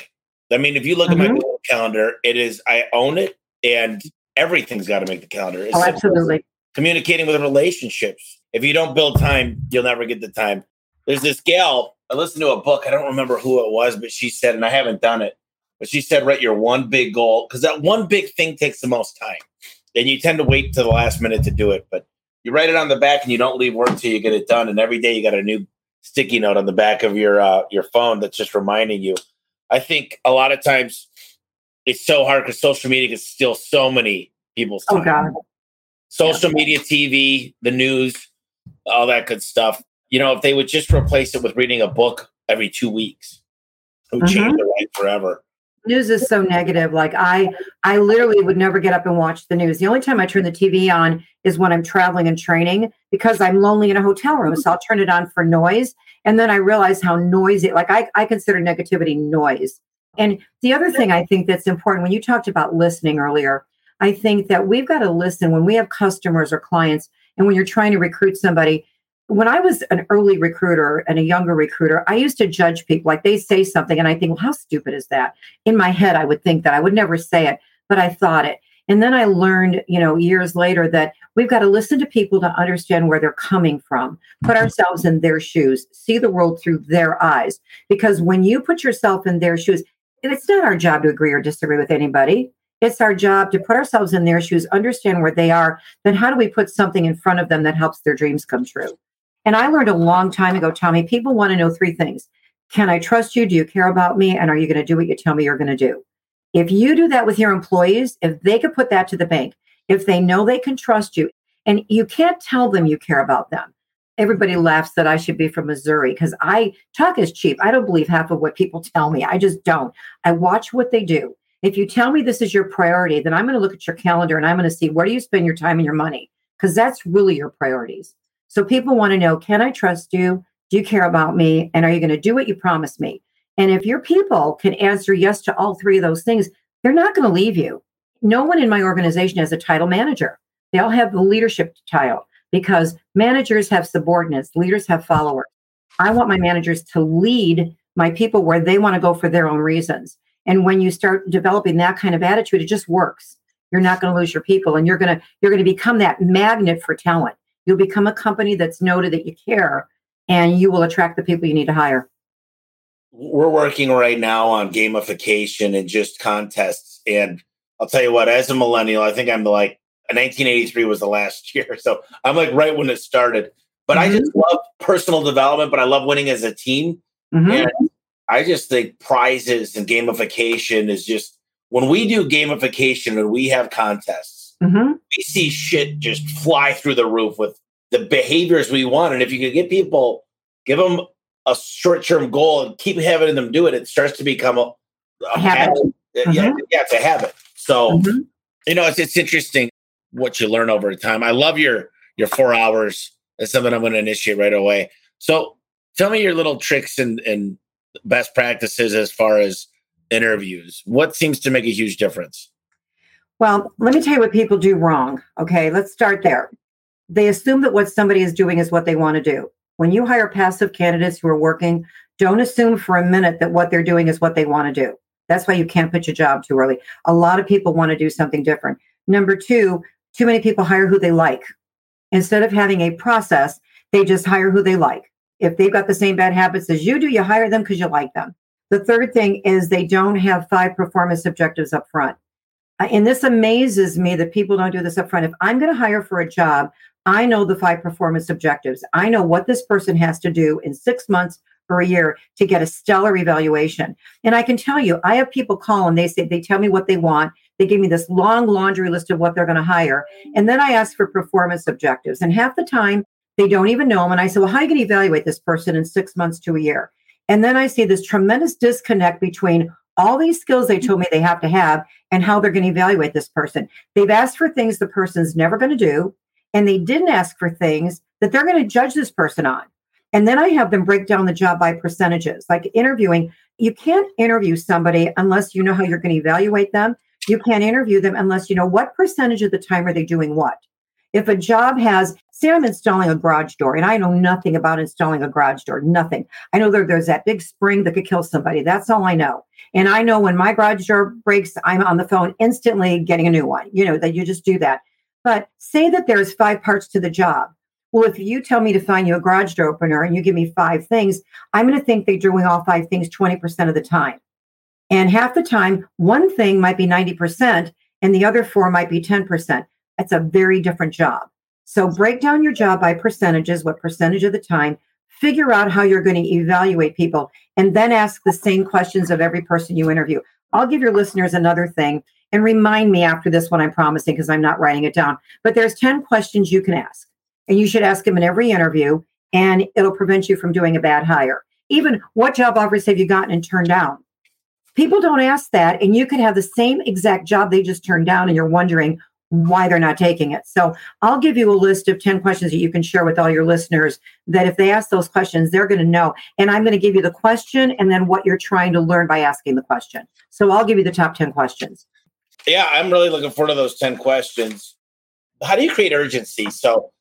I mean, if you look mm-hmm. at my mm-hmm. calendar, it is I own it, and everything's got to make the calendar. It's oh, absolutely. Communicating with relationships. If you don't build time, you'll never get the time. There's this gal. I listened to a book. I don't remember who it was, but she said, and I haven't done it, but she said, write your one big goal because that one big thing takes the most time, and you tend to wait to the last minute to do it. But you write it on the back, and you don't leave work till you get it done. And every day you got a new sticky note on the back of your uh, your phone that's just reminding you. I think a lot of times it's so hard because social media can steal so many people's oh, time. Oh God. social media, TV, the news, all that good stuff. You know, if they would just replace it with reading a book every two weeks, it would change Mhm. their life forever. News is so negative like i i literally would never get up and watch the news. The only time i turn the tv on is when i'm traveling and training because i'm lonely in a hotel room so i'll turn it on for noise and then i realize how noisy like i, I consider negativity noise. And the other thing i think that's important when you talked about listening earlier i think that we've got to listen when we have customers or clients and when you're trying to recruit somebody when I was an early recruiter and a younger recruiter, I used to judge people like they say something and I think, well, how stupid is that? In my head, I would think that I would never say it, but I thought it. And then I learned, you know, years later that we've got to listen to people to understand where they're coming from, put mm-hmm. ourselves in their shoes, see the world through their eyes. Because when you put yourself in their shoes, and it's not our job to agree or disagree with anybody. It's our job to put ourselves in their shoes, understand where they are. Then how do we put something in front of them that helps their dreams come true? And I learned a long time ago, Tommy, people want to know three things. Can I trust you? Do you care about me? And are you going to do what you tell me you're going to do? If you do that with your employees, if they could put that to the bank, if they know they can trust you, and you can't tell them you care about them. Everybody laughs that I should be from Missouri because I talk is cheap. I don't believe half of what people tell me. I just don't. I watch what they do. If you tell me this is your priority, then I'm going to look at your calendar and I'm going to see where do you spend your time and your money because that's really your priorities. So people want to know can I trust you? Do you care about me? And are you going to do what you promised me? And if your people can answer yes to all three of those things, they're not going to leave you. No one in my organization has a title manager. They all have the leadership title because managers have subordinates, leaders have followers. I want my managers to lead my people where they want to go for their own reasons. And when you start developing that kind of attitude, it just works. You're not going to lose your people and you're going to you're going to become that magnet for talent. You'll become a company that's noted that you care and you will attract the people you need to hire. We're working right now on gamification and just contests. And I'll tell you what, as a millennial, I think I'm like 1983 was the last year. So I'm like right when it started. But I just love personal development, but I love winning as a team. Mhm. And I just think prizes and gamification is just when we do gamification and we have contests, Mhm. we see shit just fly through the roof with the behaviors we want. And if you could get people, give them a short term goal and keep having them do it, it starts to become a, a Habit. habit. Yeah, yeah, it's a habit. So Mhm. you know, it's it's interesting what you learn over time. I love your your four hours. That's something I'm going to initiate right away. So tell me your little tricks and and best practices as far as interviews. What seems to make a huge difference? Well, let me tell you what people do wrong. Okay, let's start there. They assume that what somebody is doing is what they want to do. When you hire passive candidates who are working, don't assume for a minute that what they're doing is what they want to do. That's why you can't pitch a job too early. A lot of people want to do something different. Number two, too many people hire who they like. Instead of having a process, they just hire who they like. If they've got the same bad habits as you do, you hire them because you like them. The third thing is they don't have five performance objectives up front. Uh, And this amazes me that people don't do this up front. If I'm going to hire for a job, I know the five performance objectives. I know what this person has to do in six months or a year to get a stellar evaluation. And I can tell you, I have people call and they say, they tell me what they want. They give me this long laundry list of what they're going to hire. And then I ask for performance objectives. And half the time, they don't even know them. And I say, well, how are you going to evaluate this person in six months to a year? And then I see this tremendous disconnect between all these skills they told me they have to have and how they're going to evaluate this person. They've asked for things the person's never going to do, and they didn't ask for things that they're going to judge this person on. And then I have them break down the job by percentages. Like interviewing, you can't interview somebody unless you know how you're going to evaluate them. You can't interview them unless you know what percentage of the time are they doing what. If a job has, say, I'm installing a garage door and I know nothing about installing a garage door, nothing. I know there, there's that big spring that could kill somebody. That's all I know. And I know when my garage door breaks, I'm on the phone instantly getting a new one. You know, that you just do that. But say that there's five parts to the job. Well, if you tell me to find you a garage door opener and you give me five things, I'm going to think they're doing all five things 20% of the time. And half the time, one thing might be 90% and the other four might be 10%. That's a very different job. So break down your job by percentages, what percentage of the time, figure out how you're going to evaluate people, and then ask the same questions of every person you interview. I'll give your listeners another thing. and remind me after this one I'm promising because I'm not writing it down. But there's 10 questions you can ask. And you should ask them in every interview, and it'll prevent you from doing a bad hire. Even what job offers have you gotten and turned down? People don't ask that, and you could have the same exact job they just turned down, and you're wondering why they're not taking it. So I'll give you a list of 10 questions that you can share with all your listeners that if they ask those questions, they're going to know. And I'm going to give you the question and then what you're trying to learn by asking the question. So I'll give you the top 10 questions. Yeah, I'm really looking forward to those 10 questions. How do you create urgency? So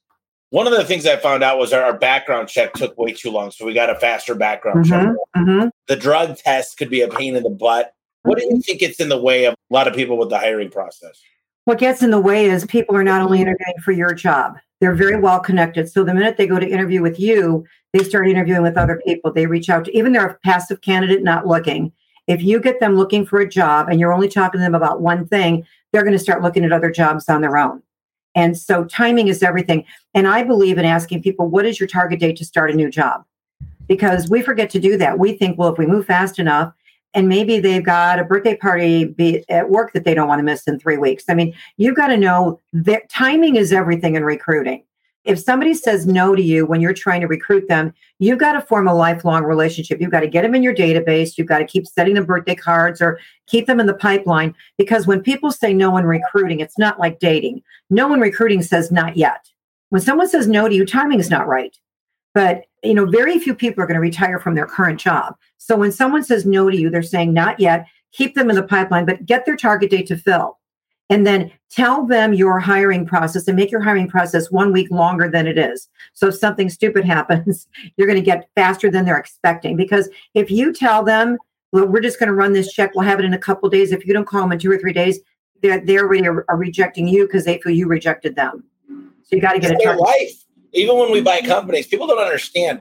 one of the things I found out was our, our background check took way too long. So we got a faster background mm-hmm, check. Mm-hmm. The drug test could be a pain in the butt. What do you mm-hmm. think gets in the way of a lot of people with the hiring process? What gets in the way is people are not only interviewing for your job, they're very well connected. So the minute they go to interview with you, they start interviewing with other people. They reach out to even they're a passive candidate not looking. If you get them looking for a job and you're only talking to them about one thing, they're going to start looking at other jobs on their own. And so timing is everything. And I believe in asking people, what is your target date to start a new job? Because we forget to do that. We think, well, if we move fast enough, and maybe they've got a birthday party at work that they don't want to miss in three weeks. I mean, you've got to know that timing is everything in recruiting. If somebody says no to you when you're trying to recruit them, you've got to form a lifelong relationship. You've got to get them in your database. You've got to keep sending them birthday cards or keep them in the pipeline. Because when people say no in recruiting, it's not like dating. No in recruiting says not yet. When someone says no to you, timing is not right. But you know, very few people are going to retire from their current job. So when someone says no to you, they're saying not yet, keep them in the pipeline, but get their target date to fill. And then tell them your hiring process and make your hiring process one week longer than it is. So if something stupid happens, you're going to get faster than they're expecting. Because if you tell them, well, we're just going to run this check, we'll have it in a couple days. If you don't call them in two or three days, they're, they already are, are rejecting you because they feel you rejected them. So you got to get it's a target. life even when we buy companies, people don't understand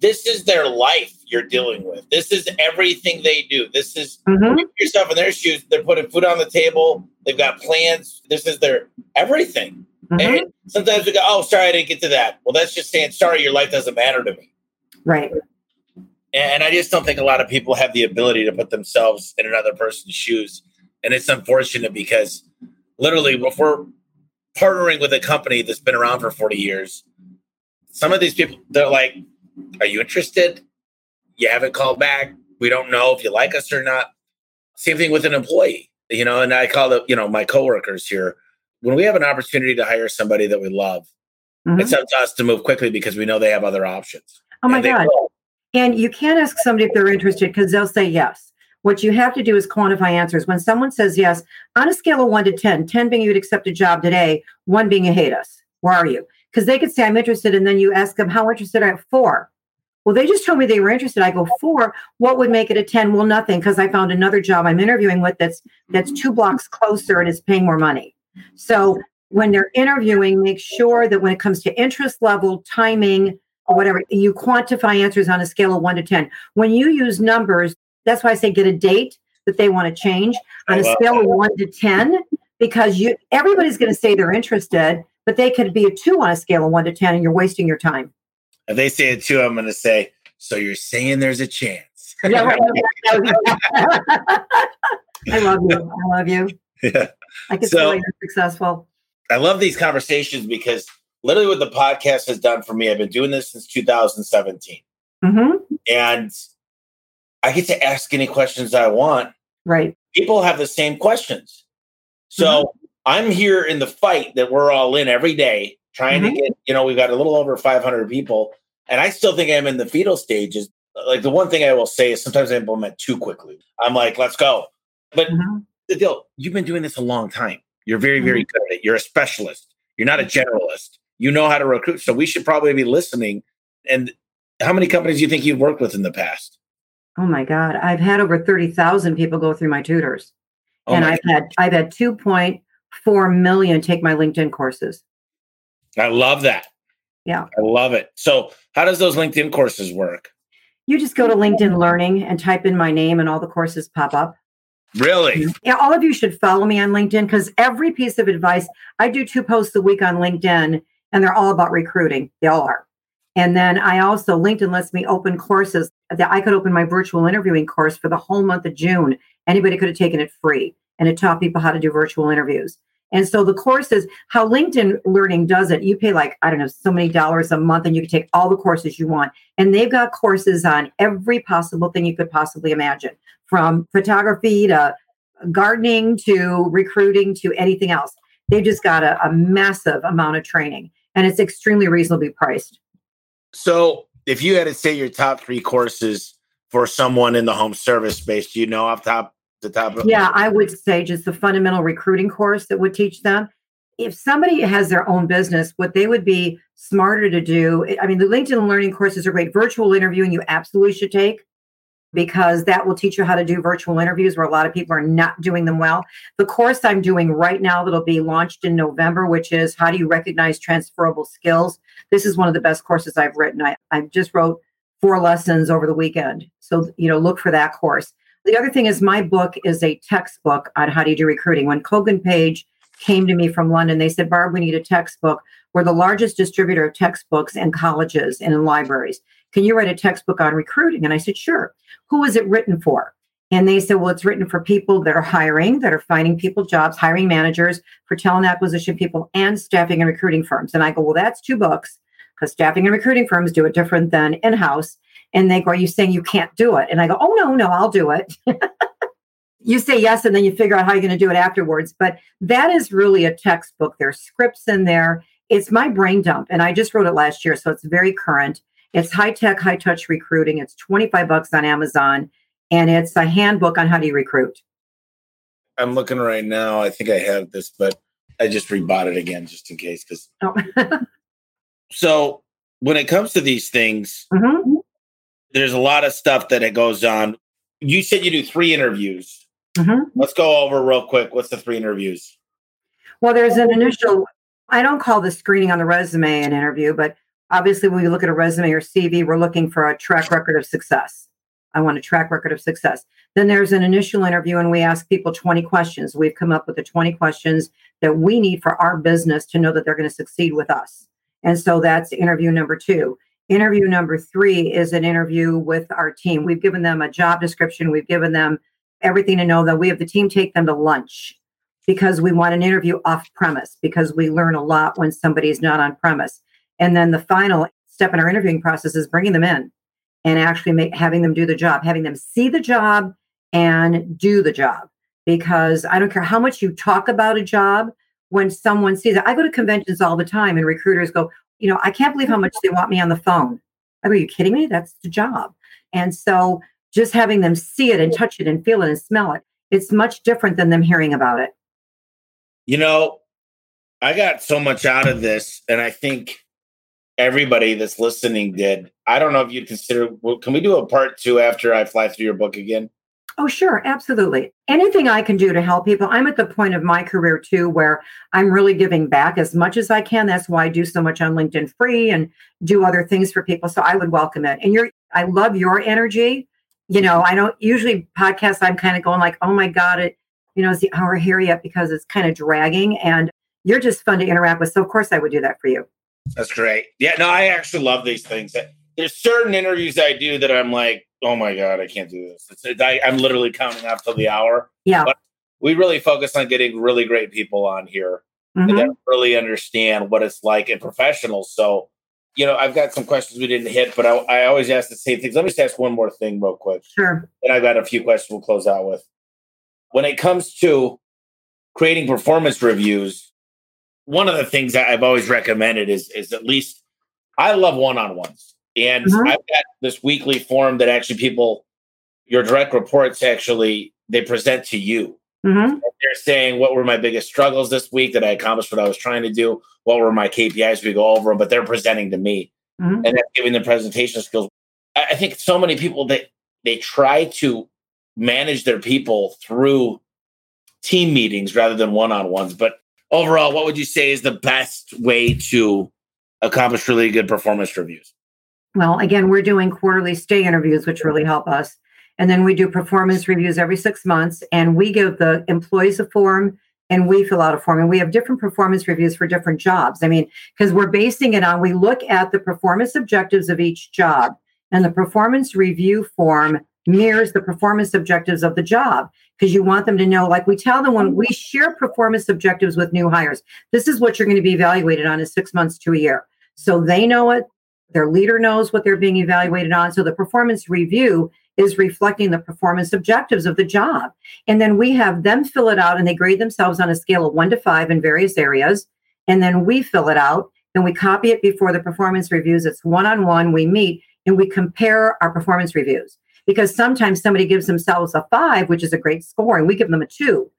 this is their life you're dealing with. This is everything they do. This is mm-hmm. yourself in their shoes. They're putting food on the table. They've got plans. This is their everything. Mm-hmm. And sometimes we go, "Oh, sorry, I didn't get to that." Well, that's just saying, "Sorry, your life doesn't matter to me." Right. And I just don't think a lot of people have the ability to put themselves in another person's shoes, and it's unfortunate because literally, if we're partnering with a company that's been around for 40 years some of these people, they're like, Are you interested? You haven't called back. We don't know if you like us or not. Same thing with an employee, you know, and I call the, you know, my coworkers here. When we have an opportunity to hire somebody that we love, mm-hmm. it's up to us to move quickly because we know they have other options. Oh my God. Will. And you can't ask somebody if they're interested because they'll say yes. What you have to do is quantify answers. When someone says yes, on a scale of one to 10, 10 being you'd accept a job today, one being you hate us. Where are you? Because they could say i'm interested and then you ask them how interested are you? Four. Well they just told me they were interested. I go four? What would make it a 10 well nothing because i found another job i'm interviewing with that's that's two blocks closer and is paying more money. So when they're interviewing make sure that when it comes to interest level timing or whatever you quantify answers on a scale of 1 to 10 when you use numbers that's why i say get a date that they want to change on a scale of 1 to 10 because you everybody's going to say they're interested but they could be a two on a scale of one to 10, and you're wasting your time. If they say a two, I'm going to say, so you're saying there's a chance. yeah, right. I love you. I love you. Yeah. I can so, tell you're successful. I love these conversations because literally what the podcast has done for me, I've been doing this since 2017. Mm-hmm. And I get to ask any questions I want. Right. People have the same questions. So mm-hmm. I'm here in the fight that we're all in every day, trying mm-hmm. to get, you know, we've got a little over 500 people. And I still think I'm in the fetal stages. Like the one thing I will say is sometimes I implement too quickly. I'm like, let's go. But mm-hmm. the deal, you've been doing this a long time. You're very, very mm-hmm. good at it. You're a specialist. You're not a generalist. You know how to recruit. So we should probably be listening. And how many companies do you think you've worked with in the past? Oh my God. I've had over 30,000 people go through my tutors. Oh and my I've God. had I've had two point 4 million take my LinkedIn courses. I love that. Yeah. I love it. So, how does those LinkedIn courses work? You just go to LinkedIn Learning and type in my name, and all the courses pop up. Really? Yeah, all of you should follow me on LinkedIn because every piece of advice I do two posts a week on LinkedIn, and they're all about recruiting. They all are. And then I also, LinkedIn lets me open courses that I could open my virtual interviewing course for the whole month of June. Anybody could have taken it free. And it taught people how to do virtual interviews. And so the courses, how LinkedIn Learning does it, you pay like, I don't know, so many dollars a month and you can take all the courses you want. And they've got courses on every possible thing you could possibly imagine from photography to gardening to recruiting to anything else. They've just got a, a massive amount of training and it's extremely reasonably priced. So if you had to say your top three courses for someone in the home service space, do you know off top the top of Yeah, I would say just the fundamental recruiting course that would teach them. If somebody has their own business, what they would be smarter to do, I mean, the LinkedIn learning courses are great. Virtual interviewing, you absolutely should take because that will teach you how to do virtual interviews where a lot of people are not doing them well. The course I'm doing right now that'll be launched in November, which is how do you recognize transferable skills? This is one of the best courses I've written. I, I just wrote four lessons over the weekend. So, you know, look for that course. The other thing is my book is a textbook on how to do recruiting. When Kogan Page came to me from London, they said, Barb, we need a textbook. We're the largest distributor of textbooks in colleges and in libraries. Can you write a textbook on recruiting? And I said, sure. Who is it written for? And they said, well, it's written for people that are hiring, that are finding people jobs, hiring managers, for talent acquisition people, and staffing and recruiting firms. And I go, well, that's two books because staffing and recruiting firms do it different than in house. And they go, Are you saying you can't do it? And I go, Oh, no, no, I'll do it. you say yes, and then you figure out how you're going to do it afterwards. But that is really a textbook. There's scripts in there. It's my brain dump. And I just wrote it last year. So it's very current. It's high tech, high touch recruiting. It's 25 bucks on Amazon. And it's a handbook on how do you recruit. I'm looking right now. I think I have this, but I just rebought it again just in case. Because oh. so when it comes to these things, mm-hmm there's a lot of stuff that it goes on. You said you do three interviews. Mm-hmm. Let's go over real quick. What's the three interviews? Well, there's an initial, I don't call the screening on the resume an interview, but obviously when we look at a resume or CV, we're looking for a track record of success. I want a track record of success. Then there's an initial interview, and we ask people 20 questions. We've come up with the 20 questions that we need for our business to know that they're going to succeed with us. And so that's interview number two. Interview number three is an interview with our team. We've given them a job description, we've given them everything to know that we have the team take them to lunch because we want an interview off premise because we learn a lot when somebody's not on premise. And then the final step in our interviewing process is bringing them in and actually make, having them do the job, having them see the job and do the job. Because I don't care how much you talk about a job, when someone sees it, I go to conventions all the time and recruiters go, you know, I can't believe how much they want me on the phone. are you kidding me? That's the job. And so just having them see it and touch it and feel it and smell it, it's much different than them hearing about it. You know, I got so much out of this, and I think everybody that's listening did. I don't know if you'd consider, well, can we do a part two after I fly through your book again? Oh, sure, absolutely. Anything I can do to help people. I'm at the point of my career too where I'm really giving back as much as I can. That's why I do so much on LinkedIn free and do other things for people. So I would welcome it. And you're I love your energy. You know, I don't usually podcasts I'm kind of going like, oh my God, it, you know, is the hour here yet because it's kind of dragging and you're just fun to interact with. So of course I would do that for you. That's great. Yeah, no, I actually love these things. There's certain interviews I do that I'm like, oh my god, I can't do this. It's, I, am literally counting up till the hour. Yeah. But we really focus on getting really great people on here mm-hmm. that really understand what it's like in professionals. So, you know, I've got some questions we didn't hit, but I, I always ask the same things. Let me just ask one more thing real quick. Sure. And I've got a few questions we'll close out with. When it comes to creating performance reviews, one of the things that I've always recommended is is at least I love one-on-ones. And mm-hmm. I've got this weekly form that actually people, your direct reports actually, they present to you. Mm-hmm. They're saying, what were my biggest struggles this week? that I accomplished what I was trying to do? What were my KPIs? We go over them, but they're presenting to me mm-hmm. and that's giving them presentation skills. I think so many people that they try to manage their people through team meetings rather than one on ones. But overall, what would you say is the best way to accomplish really good performance reviews? Well, again, we're doing quarterly stay interviews, which really help us. And then we do performance reviews every six months, and we give the employees a form and we fill out a form. And we have different performance reviews for different jobs. I mean, because we're basing it on, we look at the performance objectives of each job, and the performance review form mirrors the performance objectives of the job because you want them to know like we tell them when we share performance objectives with new hires this is what you're going to be evaluated on in six months to a year so they know it their leader knows what they're being evaluated on. So the performance review is reflecting the performance objectives of the job. And then we have them fill it out and they grade themselves on a scale of one to five in various areas. And then we fill it out and we copy it before the performance reviews. It's one-on-one we meet and we compare our performance reviews. Because sometimes somebody gives themselves a five, which is a great score, and we give them a two.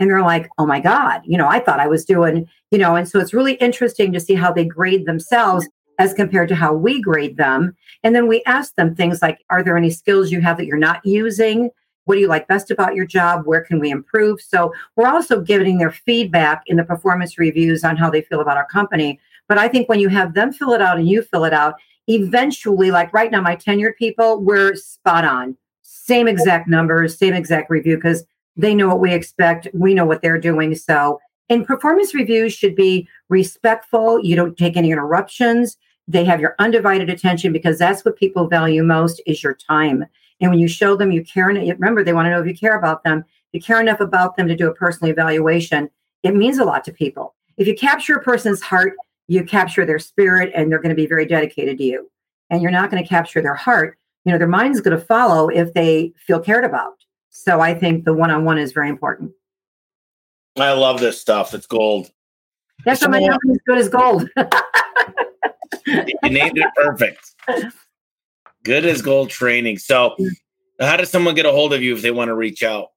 And they're like, oh my God, you know, I thought I was doing, you know, and so it's really interesting to see how they grade themselves as compared to how we grade them. And then we ask them things like, are there any skills you have that you're not using? What do you like best about your job? Where can we improve? So we're also giving their feedback in the performance reviews on how they feel about our company. But I think when you have them fill it out and you fill it out, eventually, like right now, my tenured people, we're spot on. Same exact numbers, same exact review, because they know what we expect. We know what they're doing. So, and performance reviews should be respectful. You don't take any interruptions. They have your undivided attention because that's what people value most is your time. And when you show them you care, remember, they want to know if you care about them. If you care enough about them to do a personal evaluation, it means a lot to people. If you capture a person's heart, you capture their spirit and they're going to be very dedicated to you. And you're not going to capture their heart. You know, their mind's going to follow if they feel cared about. So I think the one on one is very important. I love this stuff. It's gold. That's why my as good as gold. you named it perfect. Good as gold training. So, how does someone get a hold of you if they want to reach out?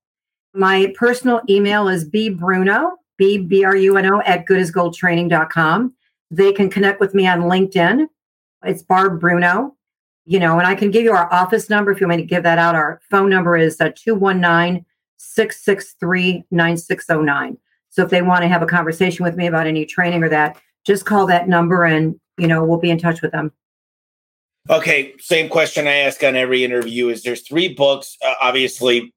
My personal email is bbruno, B B R U N O, at goodasgoldtraining.com. They can connect with me on LinkedIn. It's Barb Bruno, you know, and I can give you our office number if you want me to give that out. Our phone number is uh, 219 663 9609. So if they want to have a conversation with me about any training or that, just call that number and, you know, we'll be in touch with them. Okay, same question I ask on every interview is there's three books. Uh, obviously,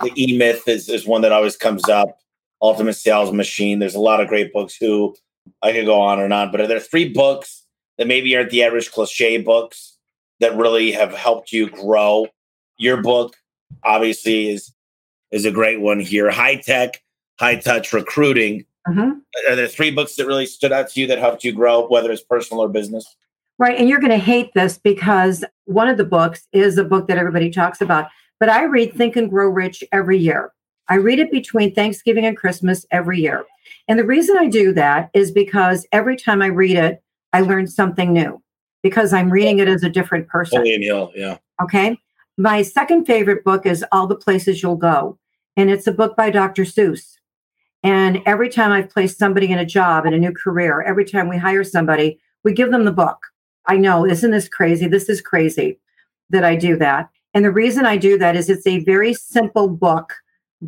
the E Myth is, is one that always comes up. Ultimate Sales Machine. There's a lot of great books who I could go on and on, but are there three books that maybe aren't the average cliche books that really have helped you grow? Your book, obviously, is is a great one here. High tech, high touch recruiting. Mm-hmm. Are there three books that really stood out to you that helped you grow, whether it's personal or business? Right. And you're going to hate this because one of the books is a book that everybody talks about. But I read Think and Grow Rich every year. I read it between Thanksgiving and Christmas every year. And the reason I do that is because every time I read it, I learn something new because I'm reading it as a different person. Napoleon Hill, yeah. Okay. My second favorite book is All the Places You'll Go. And it's a book by Dr. Seuss. And every time I've placed somebody in a job, in a new career, every time we hire somebody, we give them the book. I know, isn't this crazy? This is crazy that I do that. And the reason I do that is it's a very simple book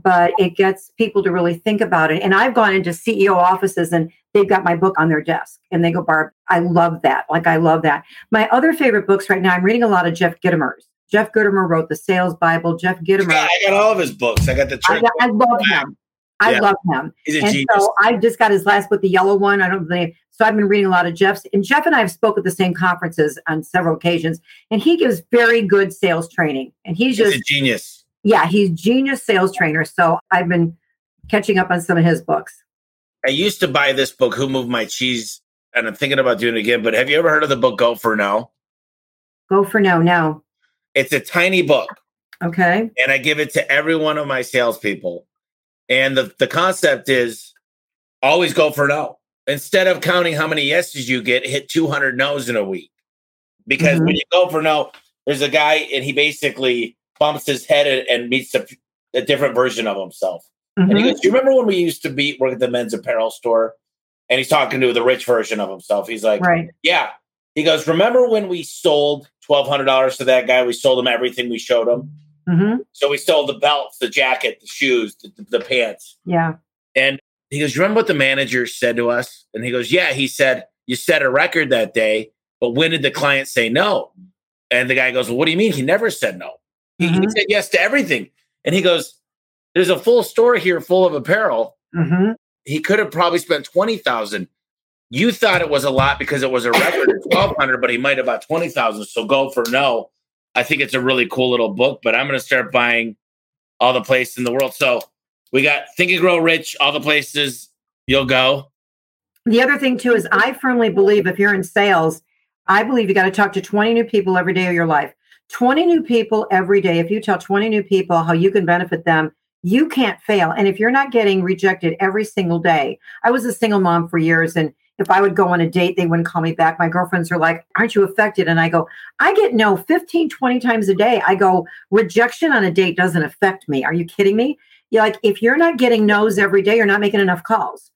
but it gets people to really think about it. And I've gone into CEO offices and they've got my book on their desk and they go, Barb, I love that. Like, I love that. My other favorite books right now, I'm reading a lot of Jeff Gitomer's. Jeff Gitomer wrote the Sales Bible. Jeff. Yeah, I got all of his books. I got the. I, got, I love him. I yeah. love him. He's a and genius. so I just got his last book, the yellow one. I don't know. So I've been reading a lot of Jeff's. And Jeff and I have spoke at the same conferences on several occasions. And he gives very good sales training. And he's, he's just a genius yeah, he's genius sales trainer. So I've been catching up on some of his books. I used to buy this book, Who Moved My Cheese, and I'm thinking about doing it again. But have you ever heard of the book Go for No? Go for No, no. It's a tiny book. Okay. And I give it to every one of my salespeople. And the, the concept is always go for no. Instead of counting how many yeses you get, hit 200 no's in a week. Because mm-hmm. when you go for no, there's a guy and he basically bumps his head and, meets a, a, different version of himself. Mm-hmm. And he mm-hmm. goes, Do you remember when we used to be work at the men's apparel store? And he's talking to the rich version of himself. He's like, right. Yeah. He goes, Remember when we sold $1,200 to that guy? We sold him everything we showed him. Mm-hmm. So we sold the belts, the jacket, the shoes, the, the, the pants. Yeah. And he goes, You remember what the manager said to us? And he goes, Yeah. He said, You set a record that day, but when did the client say no? And the guy goes, Well, what do you mean? He never said no. He, mm-hmm. he said yes to everything. And he goes, There's a full store here full of apparel. Mm-hmm. He could have probably spent 20000 You thought it was a lot because it was a record of 1200 but he might have bought 20000 So go for no. I think it's a really cool little book, but I'm going to start buying all the places in the world. So we got Think and Grow Rich, all the places you'll go. The other thing too is I firmly believe if you're in sales, I believe you got to talk to 20 new people every day of your life. 20 new people every day. If you tell 20 new people how you can benefit them, you can't fail. And if you're not getting rejected every single day, I was a single mom for years and if I would go on a date, they wouldn't call me back. My girlfriends are like, Aren't you affected? And I go, I get no 15, 20 times a day. I go, Rejection on a date doesn't affect me. Are you kidding me? You're like, if you're not getting no's every day, you're not making enough calls.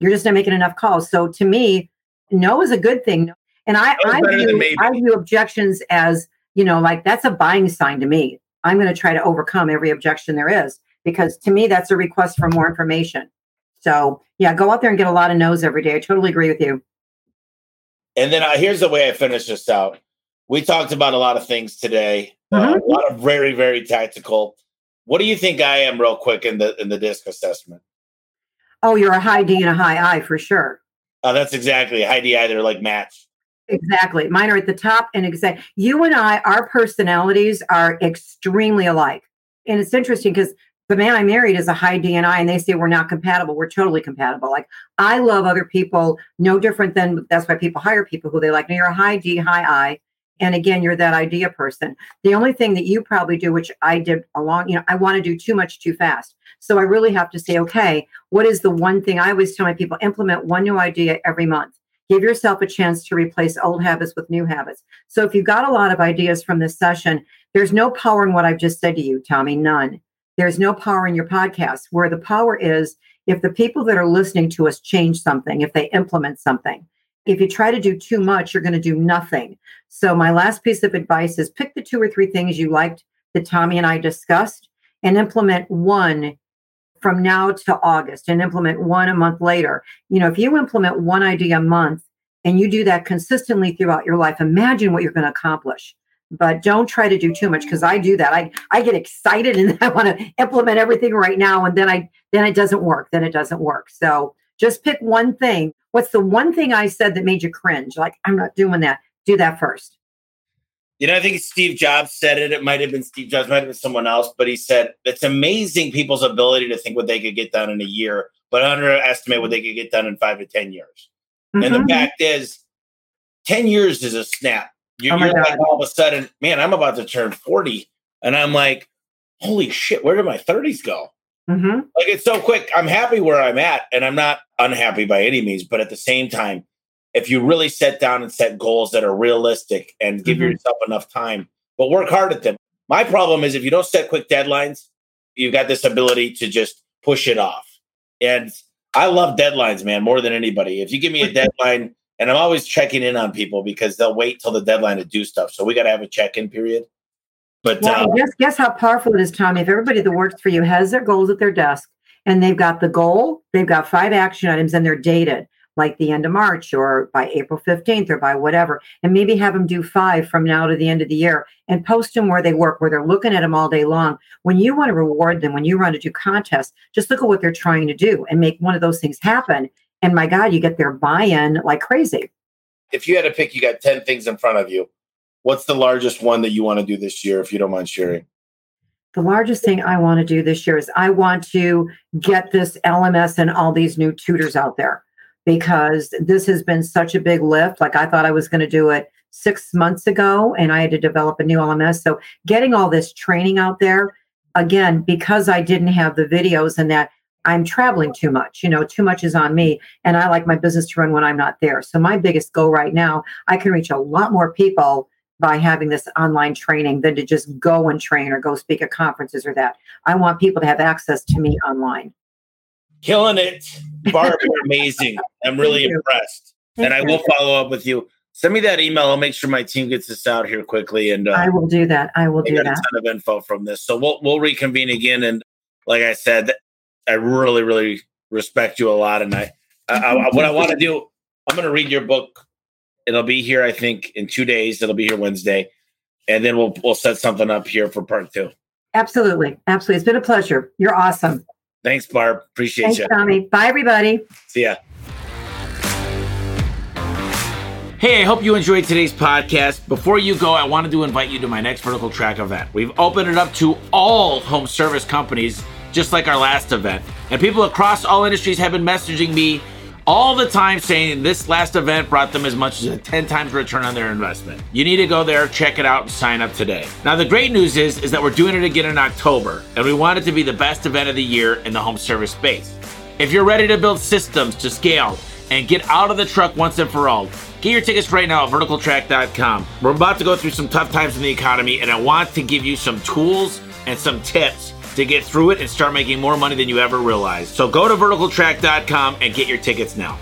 You're just not making enough calls. So to me, no is a good thing. And I, I view, I view objections as, you know, like that's a buying sign to me. I'm going to try to overcome every objection there is because to me, that's a request for more information. So yeah, go out there and get a lot of no's every day. I totally agree with you. And then uh, here's the way I finish this out. We talked about a lot of things today, uh, mm-hmm. uh, a lot of very, very tactical. What do you think I am, real quick, in the in the disc assessment? Oh, you're a high D and a high I for sure. Oh, that's exactly high D. Either like match. Exactly. Mine are at the top, and exact. You and I, our personalities are extremely alike, and it's interesting because the man I married is a high DNI and they say we're not compatible. We're totally compatible. Like I love other people no different than that's why people hire people who they like. Now you're a high D, high I. And again, you're that idea person. The only thing that you probably do, which I did along, you know, I want to do too much too fast. So I really have to say, okay, what is the one thing I always tell my people implement one new idea every month? Give yourself a chance to replace old habits with new habits. So if you've got a lot of ideas from this session, there's no power in what I've just said to you, Tommy, none. There's no power in your podcast. Where the power is if the people that are listening to us change something, if they implement something. If you try to do too much, you're going to do nothing. So, my last piece of advice is pick the two or three things you liked that Tommy and I discussed and implement one from now to August and implement one a month later. You know, if you implement one idea a month and you do that consistently throughout your life, imagine what you're going to accomplish but don't try to do too much because I do that. I I get excited and I want to implement everything right now, and then I then it doesn't work. Then it doesn't work. So just pick one thing. What's the one thing I said that made you cringe? Like I'm not doing that. Do that first. You know, I think Steve Jobs said it. It might have been Steve Jobs, might have been someone else, but he said it's amazing people's ability to think what they could get done in a year, but underestimate what they could get done in five to ten years. Mm-hmm. And the mm-hmm. fact is, ten years is a snap you, oh you're like all of a sudden, man, I'm about to turn 40. And I'm like, holy shit, where did my 30s go? Mm-hmm. Like it's so quick. I'm happy where I'm at, and I'm not unhappy by any means. But at the same time, if you really set down and set goals that are realistic and give mm-hmm. yourself enough time, but work hard at them. My problem is if you don't set quick deadlines, you've got this ability to just push it off. And I love deadlines, man, more than anybody. If you give me a deadline and I'm always checking in on people because they'll wait till the deadline to do stuff. So we got to have a check-in period. But well, uh, guess guess how powerful it is, Tommy. If everybody that works for you has their goals at their desk and they've got the goal, they've got five action items, and they're dated like the end of March or by April 15th or by whatever, and maybe have them do five from now to the end of the year and post them where they work, where they're looking at them all day long. When you want to reward them, when you run to do contests, just look at what they're trying to do and make one of those things happen. And my God, you get their buy in like crazy. If you had to pick, you got 10 things in front of you. What's the largest one that you want to do this year, if you don't mind sharing? The largest thing I want to do this year is I want to get this LMS and all these new tutors out there because this has been such a big lift. Like I thought I was going to do it six months ago and I had to develop a new LMS. So getting all this training out there, again, because I didn't have the videos and that I'm traveling too much. You know, too much is on me. And I like my business to run when I'm not there. So my biggest goal right now, I can reach a lot more people by having this online training than to just go and train or go speak at conferences or that. I want people to have access to me online. Killing it. Barb, you're amazing. I'm really impressed. Thank and I will follow up with you. Send me that email. I'll make sure my team gets this out here quickly. And uh, I will do that. I will do that. A ton of info from this. So we'll we'll reconvene again. And like I said, I really, really respect you a lot. And I, I, I what I want to do, I'm going to read your book. It'll be here, I think, in two days. It'll be here Wednesday, and then we'll we'll set something up here for part two. Absolutely, absolutely. It's been a pleasure. You're awesome. Thanks, Barb. Appreciate Thanks, you, Tommy. Bye, everybody. See ya. Hey, I hope you enjoyed today's podcast. Before you go, I wanted to invite you to my next Vertical Track event. We've opened it up to all home service companies, just like our last event. And people across all industries have been messaging me all the time saying this last event brought them as much as a 10 times return on their investment. You need to go there, check it out, and sign up today. Now, the great news is, is that we're doing it again in October, and we want it to be the best event of the year in the home service space. If you're ready to build systems to scale and get out of the truck once and for all, Get your tickets right now at verticaltrack.com. We're about to go through some tough times in the economy, and I want to give you some tools and some tips to get through it and start making more money than you ever realized. So go to verticaltrack.com and get your tickets now.